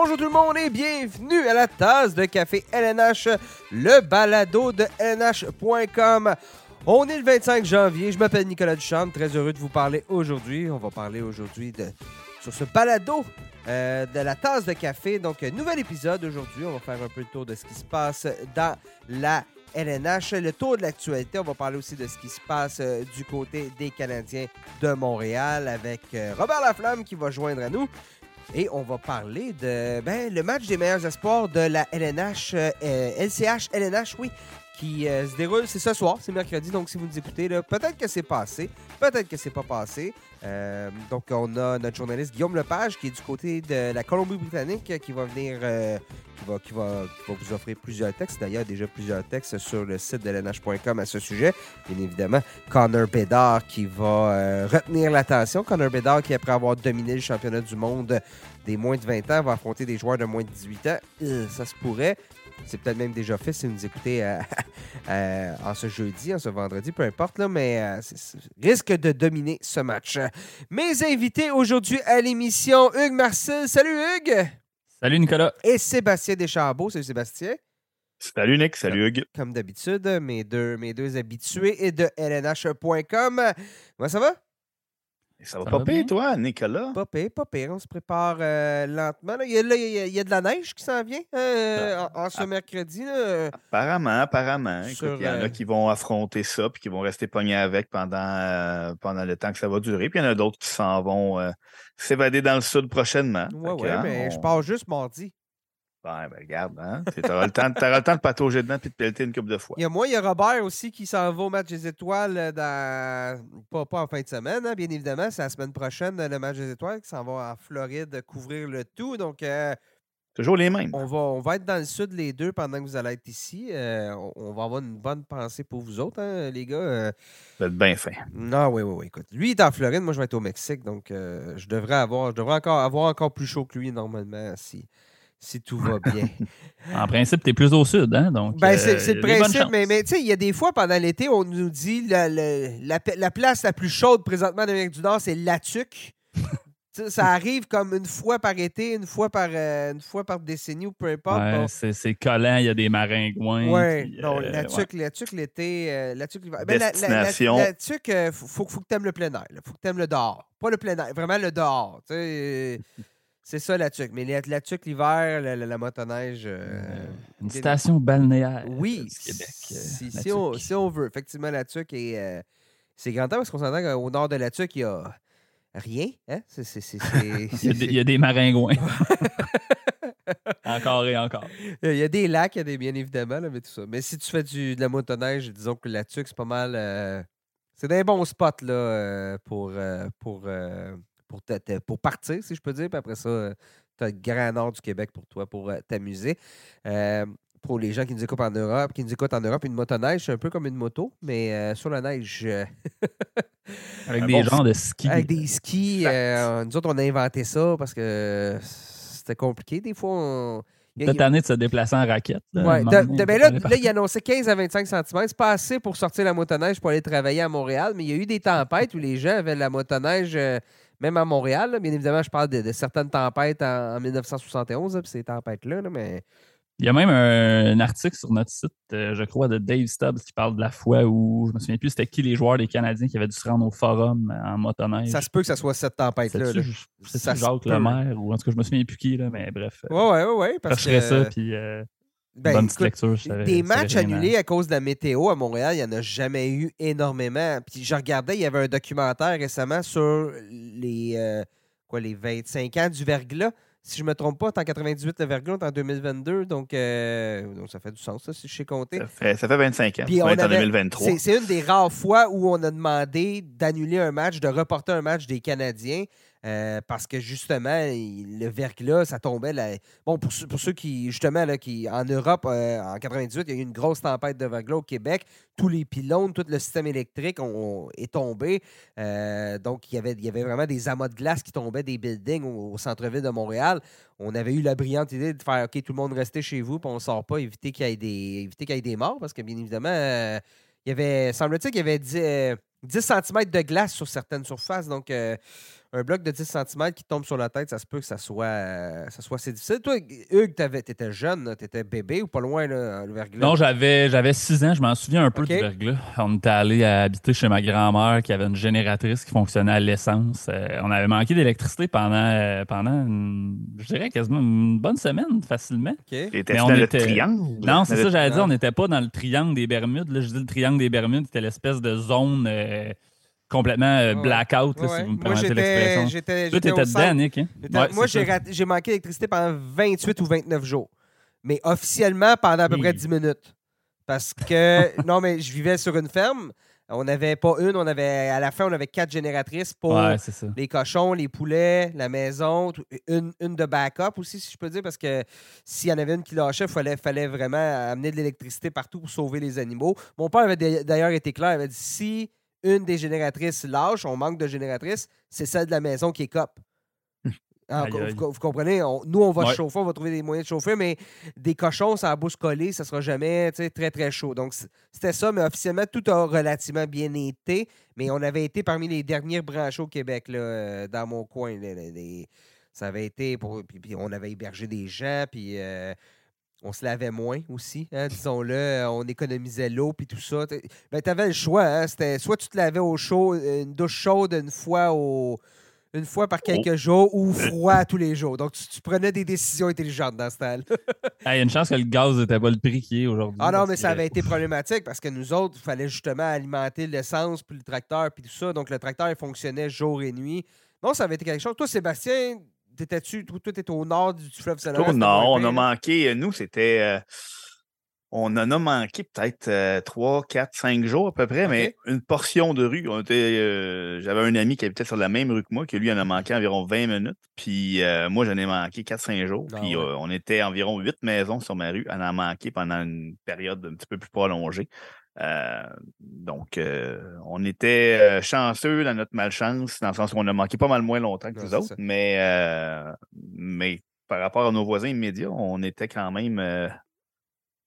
Bonjour tout le monde et bienvenue à la tasse de café LNH, le balado de LNH.com. On est le 25 janvier, je m'appelle Nicolas Duchamp, très heureux de vous parler aujourd'hui. On va parler aujourd'hui de sur ce balado euh, de la tasse de café. Donc, nouvel épisode aujourd'hui. On va faire un peu le tour de ce qui se passe dans la LNH, le tour de l'actualité. On va parler aussi de ce qui se passe euh, du côté des Canadiens de Montréal avec euh, Robert Laflamme qui va joindre à nous. Et on va parler de ben, le match des meilleurs espoirs de la LNH, LCH, LNH, oui, qui se déroule. C'est ce soir, c'est mercredi. Donc, si vous nous écoutez, peut-être que c'est passé, peut-être que c'est pas passé. Euh, donc, on a notre journaliste Guillaume Lepage qui est du côté de la Colombie-Britannique qui va venir, euh, qui, va, qui, va, vous offrir plusieurs textes. D'ailleurs, déjà plusieurs textes sur le site de lnh.com à ce sujet. Bien évidemment, Connor Bedard qui va euh, retenir l'attention. Connor Bedard qui, après avoir dominé le championnat du monde des moins de 20 ans, va affronter des joueurs de moins de 18 ans. ça se pourrait. C'est peut-être même déjà fait si vous nous écoutez euh, euh, en ce jeudi, en ce vendredi, peu importe, là, mais euh, risque de dominer ce match. Mes invités aujourd'hui à l'émission, Hugues Marcel. Salut Hugues! Salut Nicolas. Et Sébastien Deschambault. Salut Sébastien. Salut Nick, salut Hugues. Comme d'habitude, mes deux, mes deux habitués de LNH.com. Comment ça va? Ça va pas pire, toi, Nicolas? Pas pire, pas pire. On se prépare euh, lentement. Il, y a, il, y a, de la neige qui s'en vient euh, ah, en, ce ah. mercredi. Apparemment, apparemment. il y en a euh, qui vont affronter ça puis qui vont rester pognés avec pendant, pendant le temps que ça va durer. Puis il y en a d'autres qui s'en vont s'évader dans le sud prochainement. Oui, oui, hein, mais je pars juste mardi. Ben, ben regarde, hein? tu auras, le temps, le temps de patauger dedans et de pelleter une couple de fois. Il y a moi, il y a Robert aussi qui s'en va au match des étoiles euh, dans... pas, pas en fin de semaine, hein, bien évidemment. C'est la semaine prochaine, le match des étoiles, qui s'en va en Floride couvrir le tout. Donc, euh, Toujours les mêmes. On va, on va être dans le sud les deux pendant que vous allez être ici. Euh, on, va avoir une bonne pensée pour vous autres, hein, les gars. Vous êtes bien fin. Non, oui, oui, oui. Écoute, lui est en Floride, moi je vais être au Mexique, donc je devrais avoir, je devrais encore avoir encore plus chaud que lui normalement si si tout va bien. en principe, tu es plus au sud, hein? Donc, ben, c'est, euh, le principe, mais, mais tu sais, il y a des fois pendant l'été, on nous dit la, la, place la plus chaude présentement en Amérique du Nord, c'est Latuc. ça arrive comme une fois par été, une fois par, euh, une fois par décennie ou peu importe. Ouais, c'est, collant, il y a des maringouins. Oui, non, euh, Latuc, l'été, Latuc l'hiver. Ben, Destination. Latuc, il faut, faut, que tu aimes le plein air. Il faut que tu aimes le dehors. Pas le plein air, vraiment le dehors. Tu sais. C'est ça la tuque. Mais la, tuque l'hiver, la, motoneige. Euh, une station balnéaire. Oui, Québec. Si, si, on, si, on, veut. Effectivement, la tuque est. Euh, c'est grand temps parce qu'on s'entend qu'au nord de la tuque, il y a rien. Hein? il, y a des, maringouins. encore et encore. Il y a des lacs, il y a des, bien évidemment, mais tout ça. Mais si tu fais du, de la motoneige, disons que la tuque, c'est pas mal. Euh, c'est des bons spots là, pour. pour pour, pour partir, si je peux dire. Puis après ça, tu as le grand nord du Québec pour toi, pour euh, t'amuser. Euh, pour les gens qui nous écoutent en Europe, qui nous écoutent en Europe, une motoneige, c'est un peu comme une moto, mais euh, sur la neige. Avec des gens de ski. Avec des skis. nous autres, on a inventé ça parce que c'était compliqué. Des fois, on. Cette année de se déplacer en raquette. Oui. Ben là, là, il annonçait 15 à 25 cm. C'est pas assez pour sortir la motoneige pour aller travailler à Montréal, mais il y a eu des tempêtes où les gens avaient la motoneige même à Montréal, bien évidemment, je parle de, certaines tempêtes en, 1971, ces tempêtes-là, mais. Il y a même un, article sur notre site, euh, je crois, de Dave Stubbs qui parle de la fois où, je me souviens plus, c'était qui les joueurs des Canadiens qui avaient dû se rendre au forum en motoneige. Ça se peut que ce soit cette tempête-là. C'est ça Jacques Lemaire, ou en tout cas, je me souviens plus qui, là, mais bref. Oui, oui, oui. Parce que... ça, puis... Euh, ben, des matchs annulés à cause de la météo à Montréal, il n'y en a jamais eu énormément. Puis je regardais, il y avait un documentaire récemment sur les, euh, quoi, les 25 ans du verglas. Si je ne me trompe pas, en 98, le verglas, en 2022. Donc, euh, donc, ça fait du sens, ça, si je sais compter. Ça fait, ça fait 25 ans. Puis on en 2023. C'est une des rares fois où on a demandé d'annuler un match, de reporter un match des Canadiens. Euh, parce que justement, le verglas, ça tombait. Bon, pour, ceux qui, justement, là, qui en Europe, euh, en 98, il y a eu une grosse tempête de verglas au Québec. Tous les pylônes, tout le système électrique ont, est tombé. Euh, donc, il y, avait, il y avait vraiment des amas de glace qui tombaient des buildings au, centre-ville de Montréal. On avait eu la brillante idée de faire OK, tout le monde restait chez vous, puis on ne sort pas, éviter qu'il y, ait des, éviter qu'il y ait des morts, parce que bien évidemment, il y avait, semble-t-il qu'il y avait 10, 10 cm de glace sur certaines surfaces. Donc, un bloc de 10 cm qui tombe sur la tête, ça se peut que ça soit, euh, ça soit assez difficile. Toi, Hugues, tu étais jeune, tu étais bébé ou pas loin, là, le verglas? Non, j'avais, j'avais 6 ans, je m'en souviens un peu du verglas. On était allé habiter chez ma grand-mère qui avait une génératrice qui fonctionnait à l'essence. Euh, on avait manqué d'électricité pendant, euh, pendant je dirais quasiment une bonne semaine, facilement. Okay. Mais on était... le triangle? Non, c'est ça, j'allais dire, on n'était pas dans le triangle des Bermudes. Là, je dis le triangle des Bermudes, c'était l'espèce de zone complètement euh, blackout, si vous me permettez l'expression. J'étais, Toi, t'étais dedans, Nick. Hein? moi, j'ai, manqué d'électricité pendant 28 ou 29 jours. Mais officiellement, pendant à peu près 10 minutes. Parce que, non, mais je vivais sur une ferme. On n'avait pas une, on avait à la fin, on avait quatre génératrices pour les cochons, les poulets, la maison, une, une, de backup aussi, si je peux dire, parce que s'il y en avait une qui lâchait, il fallait, fallait vraiment amener de l'électricité partout pour sauver les animaux. Mon père avait d'ailleurs été clair, il avait dit si une des génératrices lâche, on manque de génératrices, c'est celle de la maison qui est cop. Vous, comprenez? nous, on va chauffer, on va trouver des moyens de chauffer, mais des cochons, ça a beau se coller, ça sera jamais très, très chaud. Donc, c'était ça, mais officiellement, tout a relativement bien été. Mais on avait été parmi les derniers branchés au Québec, là, euh, dans mon coin. ça avait été. Pour, puis, on avait hébergé des gens, puis. Euh, on se lavait moins aussi, hein, disons-le. On économisait l'eau puis tout ça. Ben, tu avais le choix. Hein, c'était soit tu te lavais au chaud, une douche chaude une fois au, une fois par quelques oh. jours ou froid tous les jours. Donc, tu, prenais des décisions intelligentes dans ce temps-là. Il y a une chance que le gaz n'était pas le prix qui est aujourd'hui. Ah non, mais ça avait été problématique parce que nous autres, il fallait justement alimenter l'essence puis le tracteur puis tout ça. Donc, le tracteur, il fonctionnait jour et nuit. Non, ça avait été quelque chose. Toi, Sébastien, T'étais-tu, tout était au nord du, fleuve Saint-Laurent? Non, on a manqué, euh, nous, c'était. Euh, on en a manqué peut-être 3, 4, 5 jours à peu près, mais une portion de rue. Euh, j'avais un ami qui habitait sur la même rue que moi, qui lui en a manqué environ 20 minutes. Puis moi, j'en ai manqué 4-5 jours. Ah puis on était environ 8 maisons sur ma rue à en manquer pendant une période un petit peu plus prolongée. Euh, donc, euh, on était euh, chanceux dans notre malchance, dans le sens où on a manqué pas mal moins longtemps que les autres, mais, mais par rapport à nos voisins immédiats, on était quand même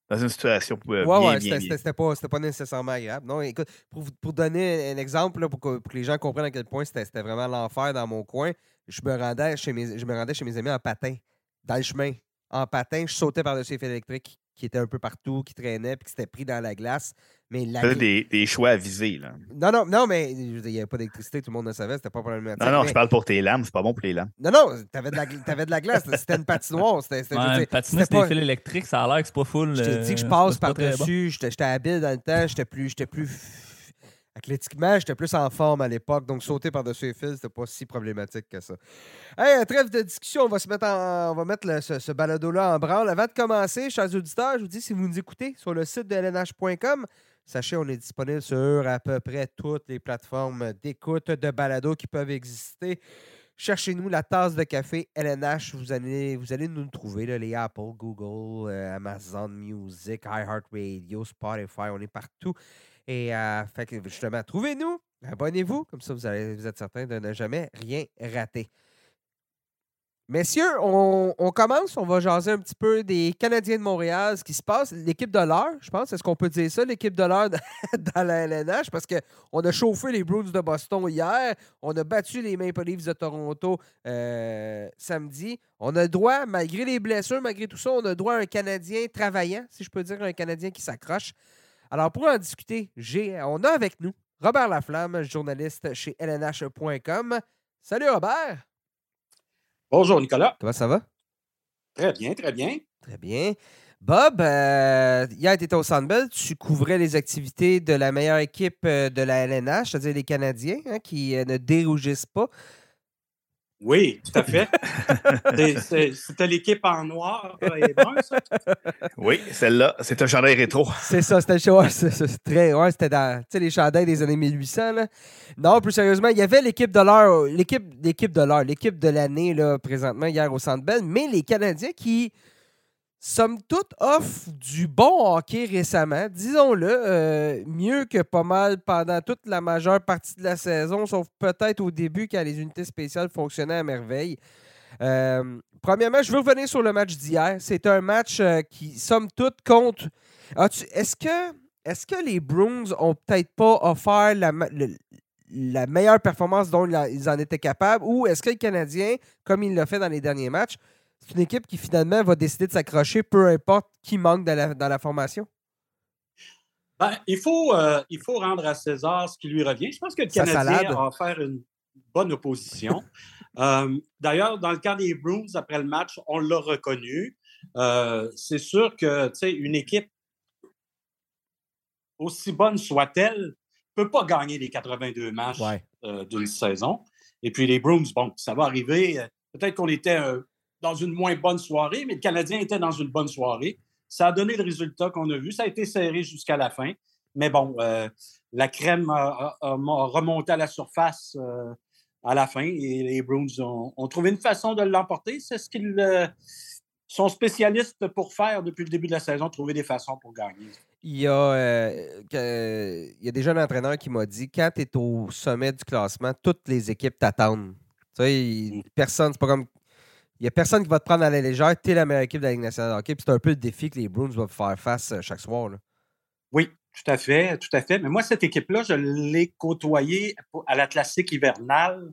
dans une situation ouais, bien, ouais, c'était pas, pas, nécessairement agréable. Non, écoute, pour, pour donner un exemple, pour, que, les gens comprennent à quel point c'était vraiment l'enfer dans mon coin, je me, rendais chez mes, je me rendais chez mes amis en patin, dans le chemin. En patin, je sautais par-dessus les fils électriques qui étaient un peu partout, qui traînaient, puis qui s'étaient pris dans la glace. Mais des, des, choix à viser. Là. Non, non, non, mais il n'y avait pas d'électricité, tout le monde le savait, c'était pas problématique. Non, non, je parle pour tes lames, c'est pas bon pour les lames. Non, non, t'avais de la, avais de la glace, c'était une patinoire. C'était, ouais, patinoire, c'était des fils électriques, ça a l'air que c'est pas full. Je t'ai dit que je euh, passe par-dessus, j'étais, habile dans le temps, j'étais plus, j'étais plus athlétiquement, j'étais plus en forme à l'époque, donc sauter par-dessus les fils, c'était pas si problématique que ça. Hey, trêve de discussion, on va se mettre on va mettre ce, ce balado-là en branle. Avant de commencer, chers auditeurs, je vous dis, si vous nous écoutez sur le site de lnh.com, Sachez, on est disponible sur à peu près toutes les plateformes d'écoute de balado qui peuvent exister. Cherchez-nous la tasse de café LNH. Vous allez, vous allez nous trouver, là, les Apple, Google, euh, Amazon Music, iHeartRadio, Spotify. On est partout. Et euh, justement, trouvez-nous, abonnez-vous. Comme ça, vous, allez, vous êtes certain de ne jamais rien rater. Messieurs, on, commence. On va jaser un petit peu des Canadiens de Montréal, ce qui se passe. L'équipe de l'heure, je pense. Est-ce qu'on peut dire ça, l'équipe de l'heure dans la LNH? Parce qu'on a chauffé les Bruins de Boston hier. On a battu les Maple Leafs de Toronto euh, samedi. On a droit, malgré les blessures, malgré tout ça, on a droit à un Canadien travaillant, si je peux dire, un Canadien qui s'accroche. Alors, pour en discuter, on a avec nous Robert Laflamme, journaliste chez lnh.com. Salut, Robert! Bonjour, Nicolas. Comment ça va? Très bien, très bien. Très bien. Bob, euh, hier, tu étais au Sandbell. Tu couvrais les activités de la meilleure équipe euh, de la LNH, c'est-à-dire les Canadiens, hein, qui euh, ne dérougissent pas. Oui, tout à fait. C'était l'équipe en noir et ça? Oui, celle-là, c'est un chandail rétro. C'est ça, c'était ouais, très. Ouais, c'était dans les chandails des années 1800. Là. Non, plus sérieusement, il y avait l'équipe de l'heure, l'équipe, l'équipe de l'heure, l'équipe de l'année là, présentement hier au Centre Bell, mais les Canadiens qui somme toute, offre du bon hockey récemment. Disons-le, euh, mieux que pas mal pendant toute la majeure partie de la saison, sauf peut-être au début quand les unités spéciales fonctionnaient à merveille. Euh, premièrement, je veux revenir sur le match d'hier. C'est un match euh, qui, somme toute, compte. Est-ce que, les Bruins ont peut-être pas offert la meilleure performance dont ils en étaient capables? Ou est-ce que le Canadien, comme il l'a fait dans les derniers matchs, c'est une équipe qui finalement va décider de s'accrocher, peu importe qui manque dans la, formation? Ben, il, faut, euh, il faut rendre à César ce qui lui revient. Je pense que le Canadien a offert une bonne opposition. Euh, d'ailleurs, dans le cas des Bruins, après le match, on l'a reconnu. Euh, c'est sûr que une équipe, aussi bonne soit-elle, ne peut pas gagner les 82 matchs d'une saison. Et puis les Bruins, bon, ça va arriver. Peut-être qu'on était dans une moins bonne soirée, mais le Canadien était dans une bonne soirée. Ça a donné le résultat qu'on a vu. Ça a été serré jusqu'à la fin. Mais bon, euh, la crème a, remonté à la surface euh, à la fin et les Bruins ont, trouvé une façon de l'emporter. C'est ce qu'ils euh, sont spécialistes pour faire depuis le début de la saison, trouver des façons pour gagner. Il y a, il y a déjà un entraîneur qui m'a dit quand tu es au sommet du classement, toutes les équipes t'attendent. Tu sais, mm. personne, c'est pas comme il n'y a personne qui va te prendre à la légère. Tu es la meilleure équipe de la Ligue nationale de hockey. C'est un peu le défi que les Bruins vont faire face euh, chaque soir. Oui, tout à fait, tout à fait. Mais moi, cette équipe-là, je l'ai côtoyée à la classique hivernale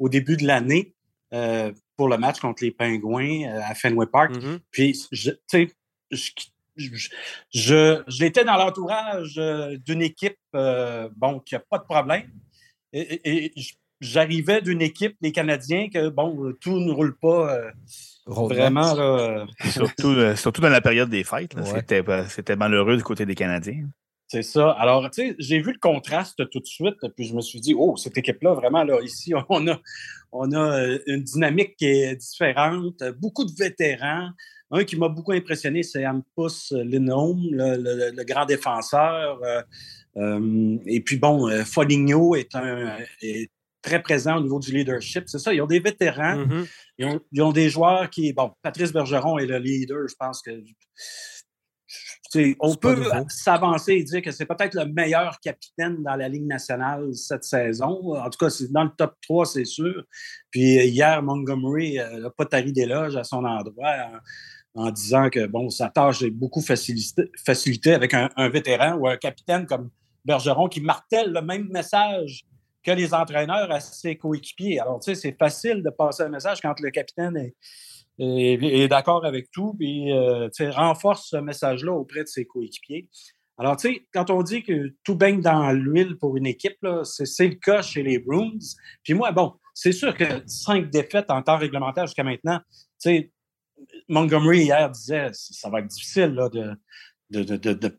au début de l'année euh, pour le match contre les Pingouins euh, à Fenway Park. Mm-hmm. Puis, tu sais, je, je, j'étais dans l'entourage d'une équipe, bon, qui n'a pas de problème. Et, et, j'arrivais d'une équipe des Canadiens que, bon, tout ne roule pas euh, vraiment. Euh, surtout, euh, surtout dans la période des fêtes. C'était malheureux du côté des Canadiens. C'est ça. Alors, tu sais, j'ai vu le contraste tout de suite, puis je me suis dit, oh, cette équipe-là, vraiment, là, ici, on a, on a une dynamique qui est différente, beaucoup de vétérans. Un qui m'a beaucoup impressionné, c'est Ampus Lindholm, le, grand défenseur. et puis, bon, Foligno est un, est très présent au niveau du leadership. C'est ça, ils ont des vétérans, mm-hmm. ils, ont, des joueurs qui. Bon, Patrice Bergeron est le leader, je pense que. On peut s'avancer et dire que c'est peut-être le meilleur capitaine dans la Ligue nationale cette saison. En tout cas, c'est dans le top 3, c'est sûr. Puis hier, Montgomery n'a euh, pas tari d'éloge à son endroit en, disant que bon, sa tâche est beaucoup facilitée, avec un, un, vétéran ou un capitaine comme Bergeron qui martèle le même message que les entraîneurs à ses coéquipiers. Alors, tu sais, c'est facile de passer un message quand le capitaine est, d'accord avec tout, puis, euh, tu sais, renforce ce message-là auprès de ses coéquipiers. Alors, tu sais, quand on dit que tout baigne dans l'huile pour une équipe, c'est le cas chez les Bruins. Puis moi, bon, c'est sûr que cinq défaites en temps réglementaire jusqu'à maintenant, tu sais, Montgomery hier disait ça va être difficile là, de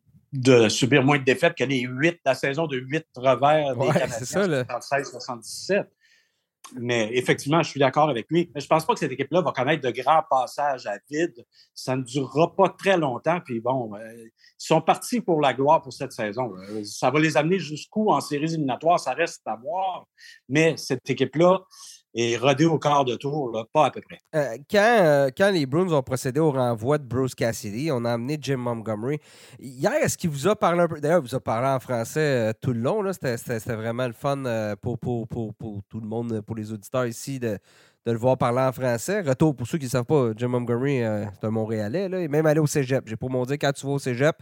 subir moins de défaites que les huit, la saison de huit revers des Canadiens en 76-77. Mais effectivement, je suis d'accord avec lui. Mais je ne pense pas que cette équipe-là va connaître de grands passages à vide. Ça ne durera pas très longtemps. Puis bon, euh, ils sont partis pour la gloire pour cette saison. Euh, ça va les amener jusqu'où en séries éliminatoires, ça reste à voir. Mais cette équipe-là, et rodé au quart de tour, là, pas à peu près. Euh, quand, euh, quand, les Bruins ont procédé au renvoi de Bruce Cassidy, on a amené Jim Montgomery. Hier, est-ce qu'il vous a parlé un peu? D'ailleurs, il vous a parlé en français euh, tout le long. C'était vraiment le fun pour, pour, pour, pour, tout le monde, pour les auditeurs ici, de, de le voir parler en français. Retour, pour ceux qui ne savent pas, Jim Montgomery, c'est un Montréalais. Là, et même aller au cégep. J'ai pour mon dire, quand tu vas au cégep,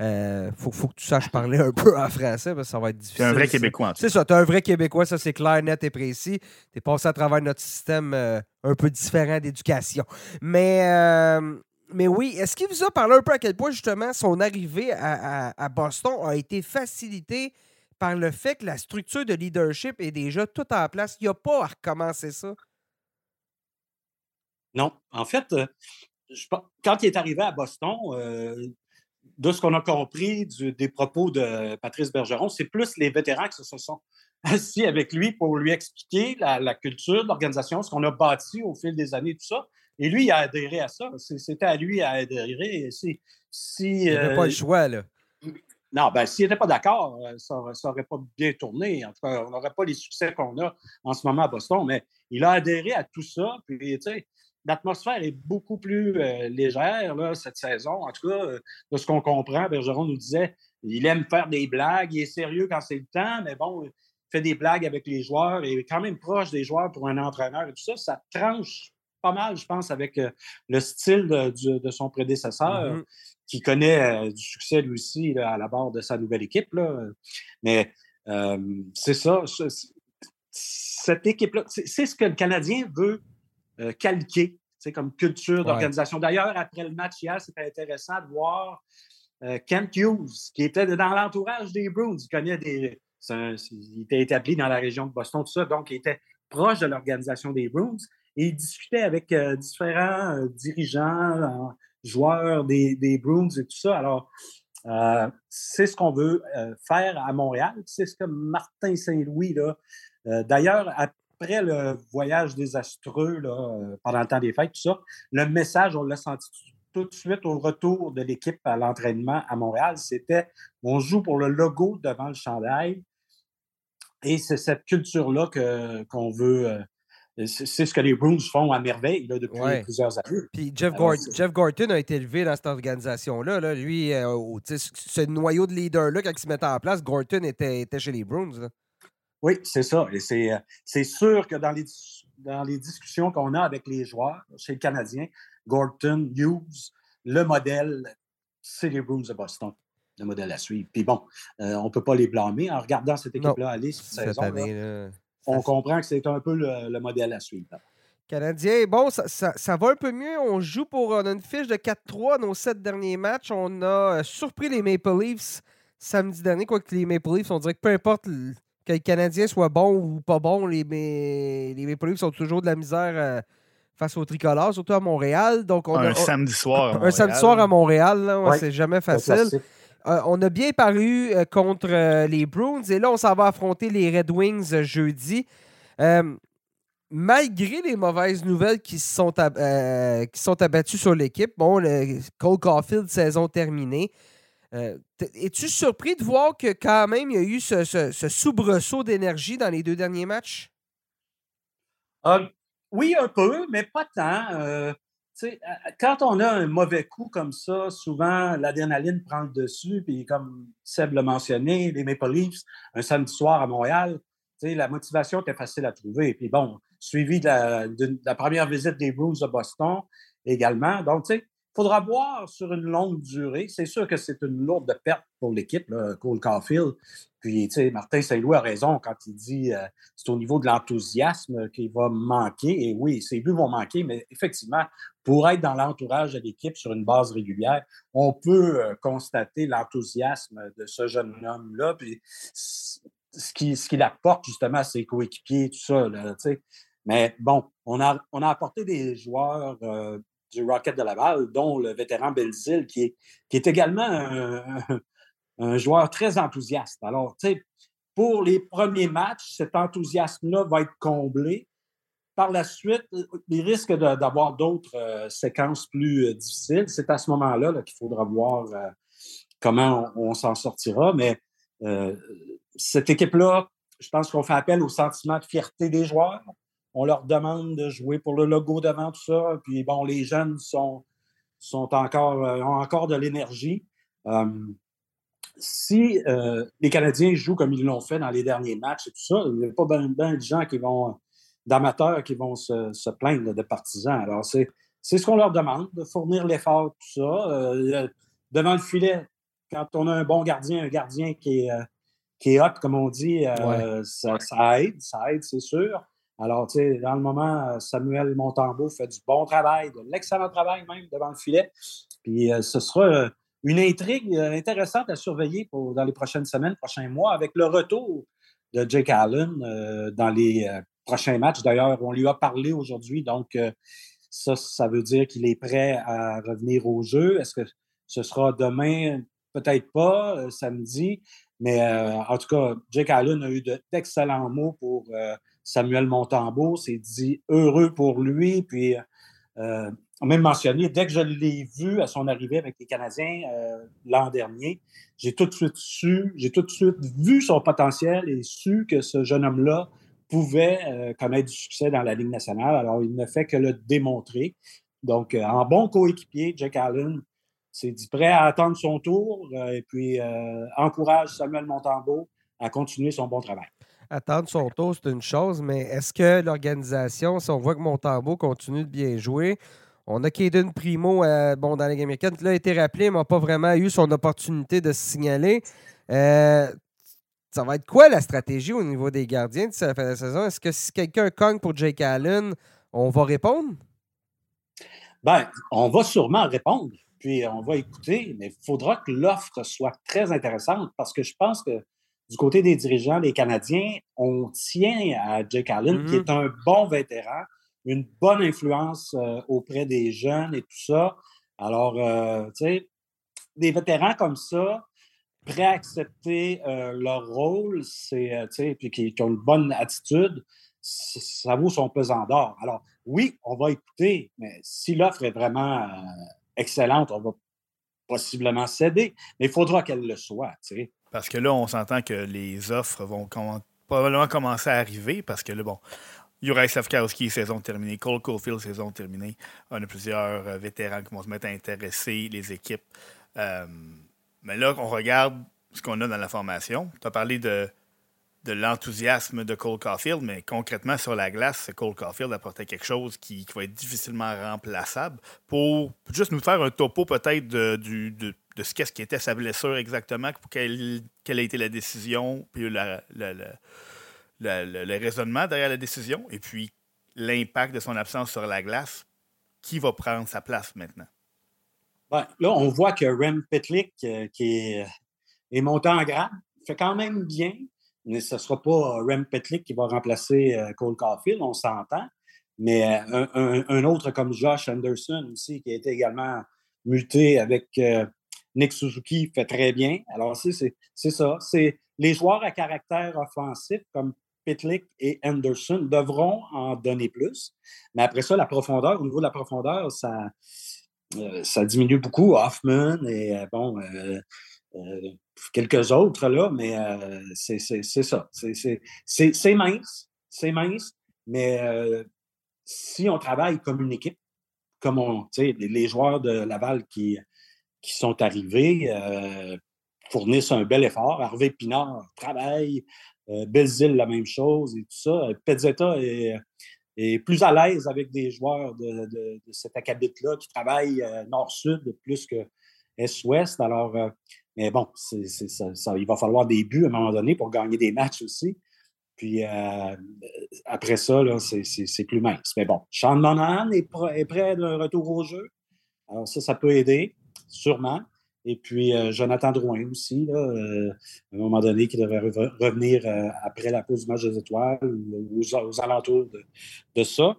euh, faut, que tu saches parler un peu en français parce que ça va être difficile. Tu es un vrai Québécois. C'est ça, tu es un vrai Québécois, ça c'est clair, net et précis. Tu es passé à travers notre système euh, un peu différent d'éducation. Mais, euh, mais oui, est-ce qu'il vous a parlé un peu à quel point justement son arrivée à, Boston a été facilitée par le fait que la structure de leadership est déjà toute en place? Il n'y a pas à recommencer ça? Non. En fait, quand il est arrivé à Boston, de ce qu'on a compris des propos de Patrice Bergeron, c'est plus les vétérans qui se sont assis avec lui pour lui expliquer la, culture, l'organisation, ce qu'on a bâti au fil des années, tout ça. Et lui, il a adhéré à ça. C'était à lui à adhérer. Si, si, il n'avait pas le euh, choix, là. Non, ben, s'il n'était pas d'accord, euh, ça n'aurait pas bien tourné. En tout cas, on n'aurait pas les succès qu'on a en ce moment à Boston, mais il a adhéré à tout ça. Puis, tu sais, l'atmosphère est beaucoup plus euh, légère là, cette saison. En tout cas, euh, de ce qu'on comprend, Bergeron nous disait il aime faire des blagues, il est sérieux quand c'est le temps, mais bon, il fait des blagues avec les joueurs et est quand même proche des joueurs pour un entraîneur et tout ça. Ça tranche pas mal, je pense, avec euh, le style de, son prédécesseur, mm-hmm. qui connaît du succès lui aussi à la barre de sa nouvelle équipe. Là. Mais c'est ça. Cette équipe-là, c'est ce que le Canadien veut calquer comme culture d'organisation. D'ailleurs, après le match hier, c'était intéressant de voir Kent Hughes, qui était dans l'entourage des Bruins. Il connaît des. il était établi dans la région de Boston, tout ça, donc il était proche de l'organisation des Bruins. Et il discutait avec différents dirigeants, joueurs des, des Bruins et tout ça. Alors, euh, c'est ce qu'on veut euh, faire à Montréal. C'est ce que Martin Saint-Louis, euh, d'ailleurs, après le voyage désastreux pendant le temps des fêtes, tout ça, le message, on l'a senti tout de suite au retour de l'équipe à l'entraînement à Montréal, c'était on joue pour le logo devant le chandail. Et c'est cette culture-là qu'on veut c'est ce que les Bruins font à merveille depuis plusieurs années. Puis Jeff, Gorton a été élevé dans cette organisation-là. Lui, euh, ce noyau de leader-là, quand il se mettait en place, Gorton était, était chez les Bruins. Oui, c'est ça. Et euh, c'est sûr que dans les, dans les discussions qu'on a avec les joueurs chez le Canadien, Gorton, Hughes, le modèle, c'est les Bruins de Boston le modèle à suivre. Puis bon, euh, on ne peut pas les blâmer en regardant cette équipe-là aller cette, saison. Année, on comprend que c'est un peu le, modèle à suivre. Canadien, bon, ça, va un peu mieux. On joue pour. On a une fiche de 4-3 nos sept derniers matchs. On a euh, surpris les Maple Leafs samedi dernier, quoique les Maple Leafs, on dirait que peu importe que les Canadiens soient bons ou pas bons, les, les Maple Leafs ont toujours de la misère euh, face aux tricolores, surtout à Montréal. Donc on un samedi soir. un samedi soir à Montréal, c'est jamais facile. Euh, on a bien paru euh, contre euh, les Bruins et là, on s'en va affronter les Red Wings jeudi. malgré les mauvaises nouvelles qui sont, qui sont abattues sur l'équipe, bon, le Cole Caulfield, saison terminée. Es-tu surpris de voir que quand même il y a eu ce, ce soubresaut d'énergie dans les deux derniers matchs? oui, un peu, mais pas tant quand on a un mauvais coup comme ça, souvent l'adrénaline prend le dessus, puis comme Seb l'a mentionné, les Maple Leafs, un samedi soir à Montréal, la motivation était facile à trouver. Puis bon, suivi de la, première visite des Bruins de Boston également. Donc, tu sais, faudra voir sur une longue durée. C'est sûr que c'est une lourde perte pour l'équipe, Cole Caulfield. Puis, tu sais, Martin Saint-Louis a raison quand il dit euh, c'est au niveau de l'enthousiasme qu'il va manquer. Et oui, ses buts vont manquer, mais effectivement, pour être dans l'entourage de l'équipe sur une base régulière, on peut euh, constater l'enthousiasme de ce jeune homme-là. Puis, ce qu'il ce qui apporte justement à ses coéquipiers, tout ça. Là, mais bon, on a, on a apporté des joueurs euh, du Rocket de Laval, dont le vétéran Belzil, qui est, qui est également un, joueur très enthousiaste. Alors, tu sais, pour les premiers matchs, cet enthousiasme-là va être comblé. Par la suite, il risque d'avoir d'autres euh, séquences plus euh, difficiles. C'est à ce moment-là qu'il faudra voir euh, comment on, s'en sortira. Mais cette équipe-là, je pense qu'on fait appel au sentiment de fierté des joueurs. On leur demande de jouer pour le logo devant tout ça. Puis bon, les jeunes sont, sont encore, ont encore de l'énergie si euh, les Canadiens jouent comme ils l'ont fait dans les derniers matchs et tout ça, il n'y a pas bien de gens qui vont, d'amateurs qui vont se, plaindre de partisans. Alors, c'est, ce qu'on leur demande, de fournir l'effort, tout ça. Euh, devant le filet, quand on a un bon gardien, un gardien qui est, euh, qui est hot, comme on dit, ça, aide, ça aide, c'est sûr. Alors, tu sais, dans le moment, Samuel Montembeau fait du bon travail, de l'excellent travail même devant le filet. Puis ce sera une intrigue euh, intéressante à surveiller pour, dans les prochaines semaines, prochains mois, avec le retour de Jake Allen euh, dans les euh, prochains matchs. D'ailleurs, on lui a parlé aujourd'hui, donc ça, ça veut dire qu'il est prêt à revenir au jeu. Est-ce que ce sera demain? Peut-être pas, samedi. Mais en tout cas, Jake Allen a eu d'excellents mots pour Samuel Montembeau. C'est dit heureux pour lui. Puis a même mentionné, dès que je l'ai vu à son arrivée avec les Canadiens euh, l'an dernier, j'ai tout de suite su, j'ai tout de suite vu son potentiel et su que ce jeune homme-là pouvait euh, connaître du succès dans la Ligue nationale. Alors, il ne fait que le démontrer. Donc, euh, en bon coéquipier, Jack Allen s'est dit prêt à attendre son tour et puis encourage Samuel Montembeau à continuer son bon travail attendre son tour, c'est une chose, mais est-ce que l'organisation, si on voit que Montembeau continue de bien jouer, on a Caden Primo euh, bon, dans la Ligue américaine. Il a été rappelé, mais n'a pas vraiment eu son opportunité de se signaler. Euh, ça va être quoi la stratégie au niveau des gardiens de la fin de la saison? Est-ce que si quelqu'un cogne pour Jake Allen, on va répondre? Ben, on va sûrement répondre, puis on va écouter, mais il faudra que l'offre soit très intéressante parce que je pense que du côté des dirigeants, des Canadiens, on tient à Jake Allen, qui mm-hmm. est un bon vétéran, une bonne influence euh, auprès des jeunes et tout ça. Alors, euh, tu sais, des vétérans comme ça, prêts à accepter euh, leur rôle, c'est, puis qui, qui, ont une bonne attitude, ça vaut son pesant d'or. Alors, oui, on va écouter, mais si l'offre est vraiment excellente, on va possiblement céder, mais il faudra qu'elle le soit. Parce que là, on s'entend que les offres vont probablement commencer à arriver parce que là, bon, Juraj Safkowski, saison terminée. Cole Caulfield, saison terminée. On a plusieurs euh, vétérans qui vont se mettre à intéresser les équipes. Euh, mais là, on regarde ce qu'on a dans la formation. Tu as parlé de, de l'enthousiasme de Cole Caulfield, mais concrètement, sur la glace, Cole Caulfield apportait quelque chose qui, va être difficilement remplaçable. Pour juste nous faire un topo peut-être de, ce qui était sa blessure exactement, quelle, quelle a été la décision, puis le raisonnement derrière la décision, et puis l'impact de son absence sur la glace. Qui va prendre sa place maintenant? Ben, là, on voit que Rem Petlik, euh, qui est, est, monté en grade, fait quand même bien, mais ce ne sera pas Rem Petlik qui va remplacer euh, Cole Caulfield, on s'entend. Mais euh, un, autre comme Josh Anderson aussi, qui a été également muté avec Nick Suzuki fait très bien. Alors, c'est ça. C'est les joueurs à caractère offensif comme Pitlick et Anderson devront en donner plus. Mais après ça, la profondeur, au niveau de la profondeur, ça, euh, ça diminue beaucoup. Hoffman et euh, bon, euh, quelques autres là, mais c'est ça. C'est mince. C'est mince. Mais si on travaille comme une équipe, comme on, les joueurs de Laval qui, qui sont arrivés euh, fournissent un bel effort. Harvey Pinard travaille, euh, Belzile la même chose et tout ça. Pezzetta est, plus à l'aise avec des joueurs de, de, cet acabit-là qui travaillent euh, nord-sud plus que est-ouest. Alors, mais bon, ça, il va falloir des buts à un moment donné pour gagner des matchs aussi. Puis après ça, c'est plus mince. Mais bon, Sean Monahan est, est prêt d'un retour au jeu. Alors ça, ça peut aider sûrement. Et puis euh, Jonathan Drouin aussi, euh, à un moment donné, qui devrait revenir euh, après la pause du match des étoiles ou aux, alentours de, ça.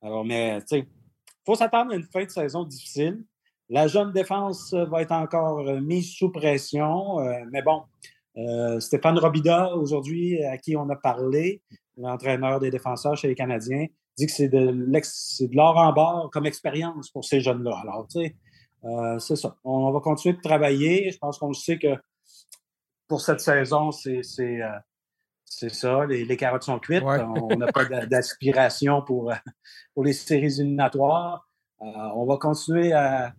Alors, mais tu sais, il faut s'attendre à une fin de saison difficile. La jeune défense va être encore mise sous pression. mais bon, Stéphane Robida, aujourd'hui, à qui on a parlé, l'entraîneur des défenseurs chez les Canadiens, dit que c'est de l'or en bord comme expérience pour ces jeunes-là. Alors, tu sais, euh, c'est ça. On va continuer de travailler. Je pense qu'on sait que pour cette saison, c'est euh, ça. Les, carottes sont cuites. On n'a pas d'aspiration pour, pour les séries éliminatoires. Euh, on va continuer à,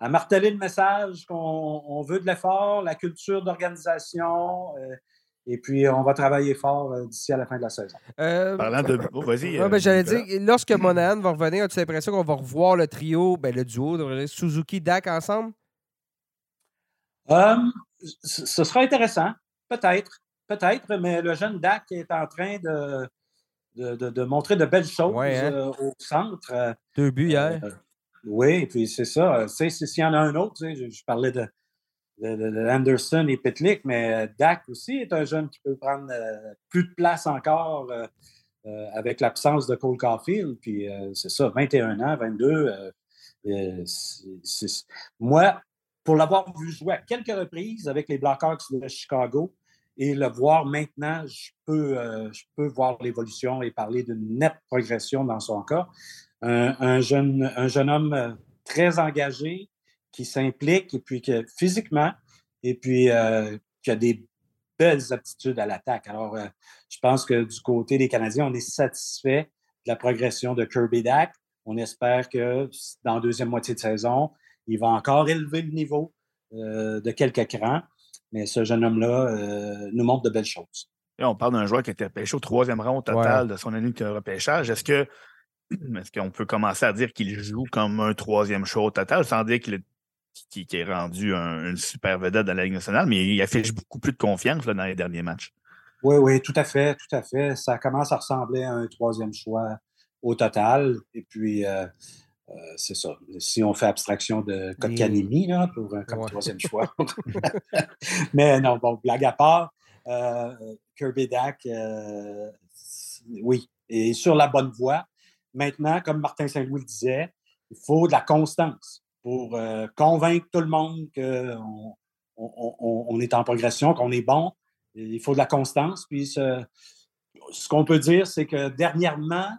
marteler le message qu'on veut de l'effort, la culture d'organisation. Et puis, on va travailler fort euh, d'ici à la fin de la saison. Euh, Parlant de. Oh, vas-y. ben, J'allais dire, lorsque Monahan va revenir, as-tu l'impression qu'on va revoir le trio, ben, le duo, Suzuki-Dak ensemble? Um, ce sera intéressant. Peut-être. Peut-être, mais le jeune Dak est en train de, de, de, montrer de belles choses hein? euh, au centre. Deux buts hier. Oui, puis c'est ça. S'il y en a un autre, je parlais de de, Anderson et Pitlick, mais euh, Dak aussi est un jeune qui peut prendre euh, plus de place encore euh, avec l'absence de Cole Caulfield. Puis c'est ça, 21 ans, 22. Moi, pour l'avoir vu jouer à quelques reprises avec les Blackhawks de Chicago et le voir maintenant, je peux, je peux voir l'évolution et parler d'une nette progression dans son cas. Un, jeune, un jeune homme très engagé, qui s'implique et puis que physiquement, et puis euh, qui a des belles aptitudes à l'attaque. Alors, euh, je pense que du côté des Canadiens, on est satisfait de la progression de Kirby Dack. On espère que dans la deuxième moitié de saison, il va encore élever le niveau euh, de quelques crans. Mais ce jeune homme-là nous montre de belles choses. on parle d'un joueur qui a été repêché au troisième rang au total de son année de repêchage. Est-ce que est-ce qu'on peut commencer à dire qu'il joue comme un troisième choix au total, sans dire qu'il est qui, est rendu une super vedette dans la Ligue nationale, mais il affiche beaucoup plus de confiance dans les derniers matchs. Oui, oui, tout à fait, tout à fait. Ça commence à ressembler à un troisième choix au total. Et puis, euh, euh, c'est ça. Si on fait abstraction de Kotkanemi là, pour un comme troisième choix. Mais non, bon, blague à part, euh, Kirby Dak, oui, est sur la bonne voie. Maintenant, comme Martin Saint-Louis le disait, il faut de la constance pour convaincre tout le monde qu'on on, est en progression, qu'on est bon. Il faut de la constance. Puis ce, qu'on peut dire, c'est que dernièrement,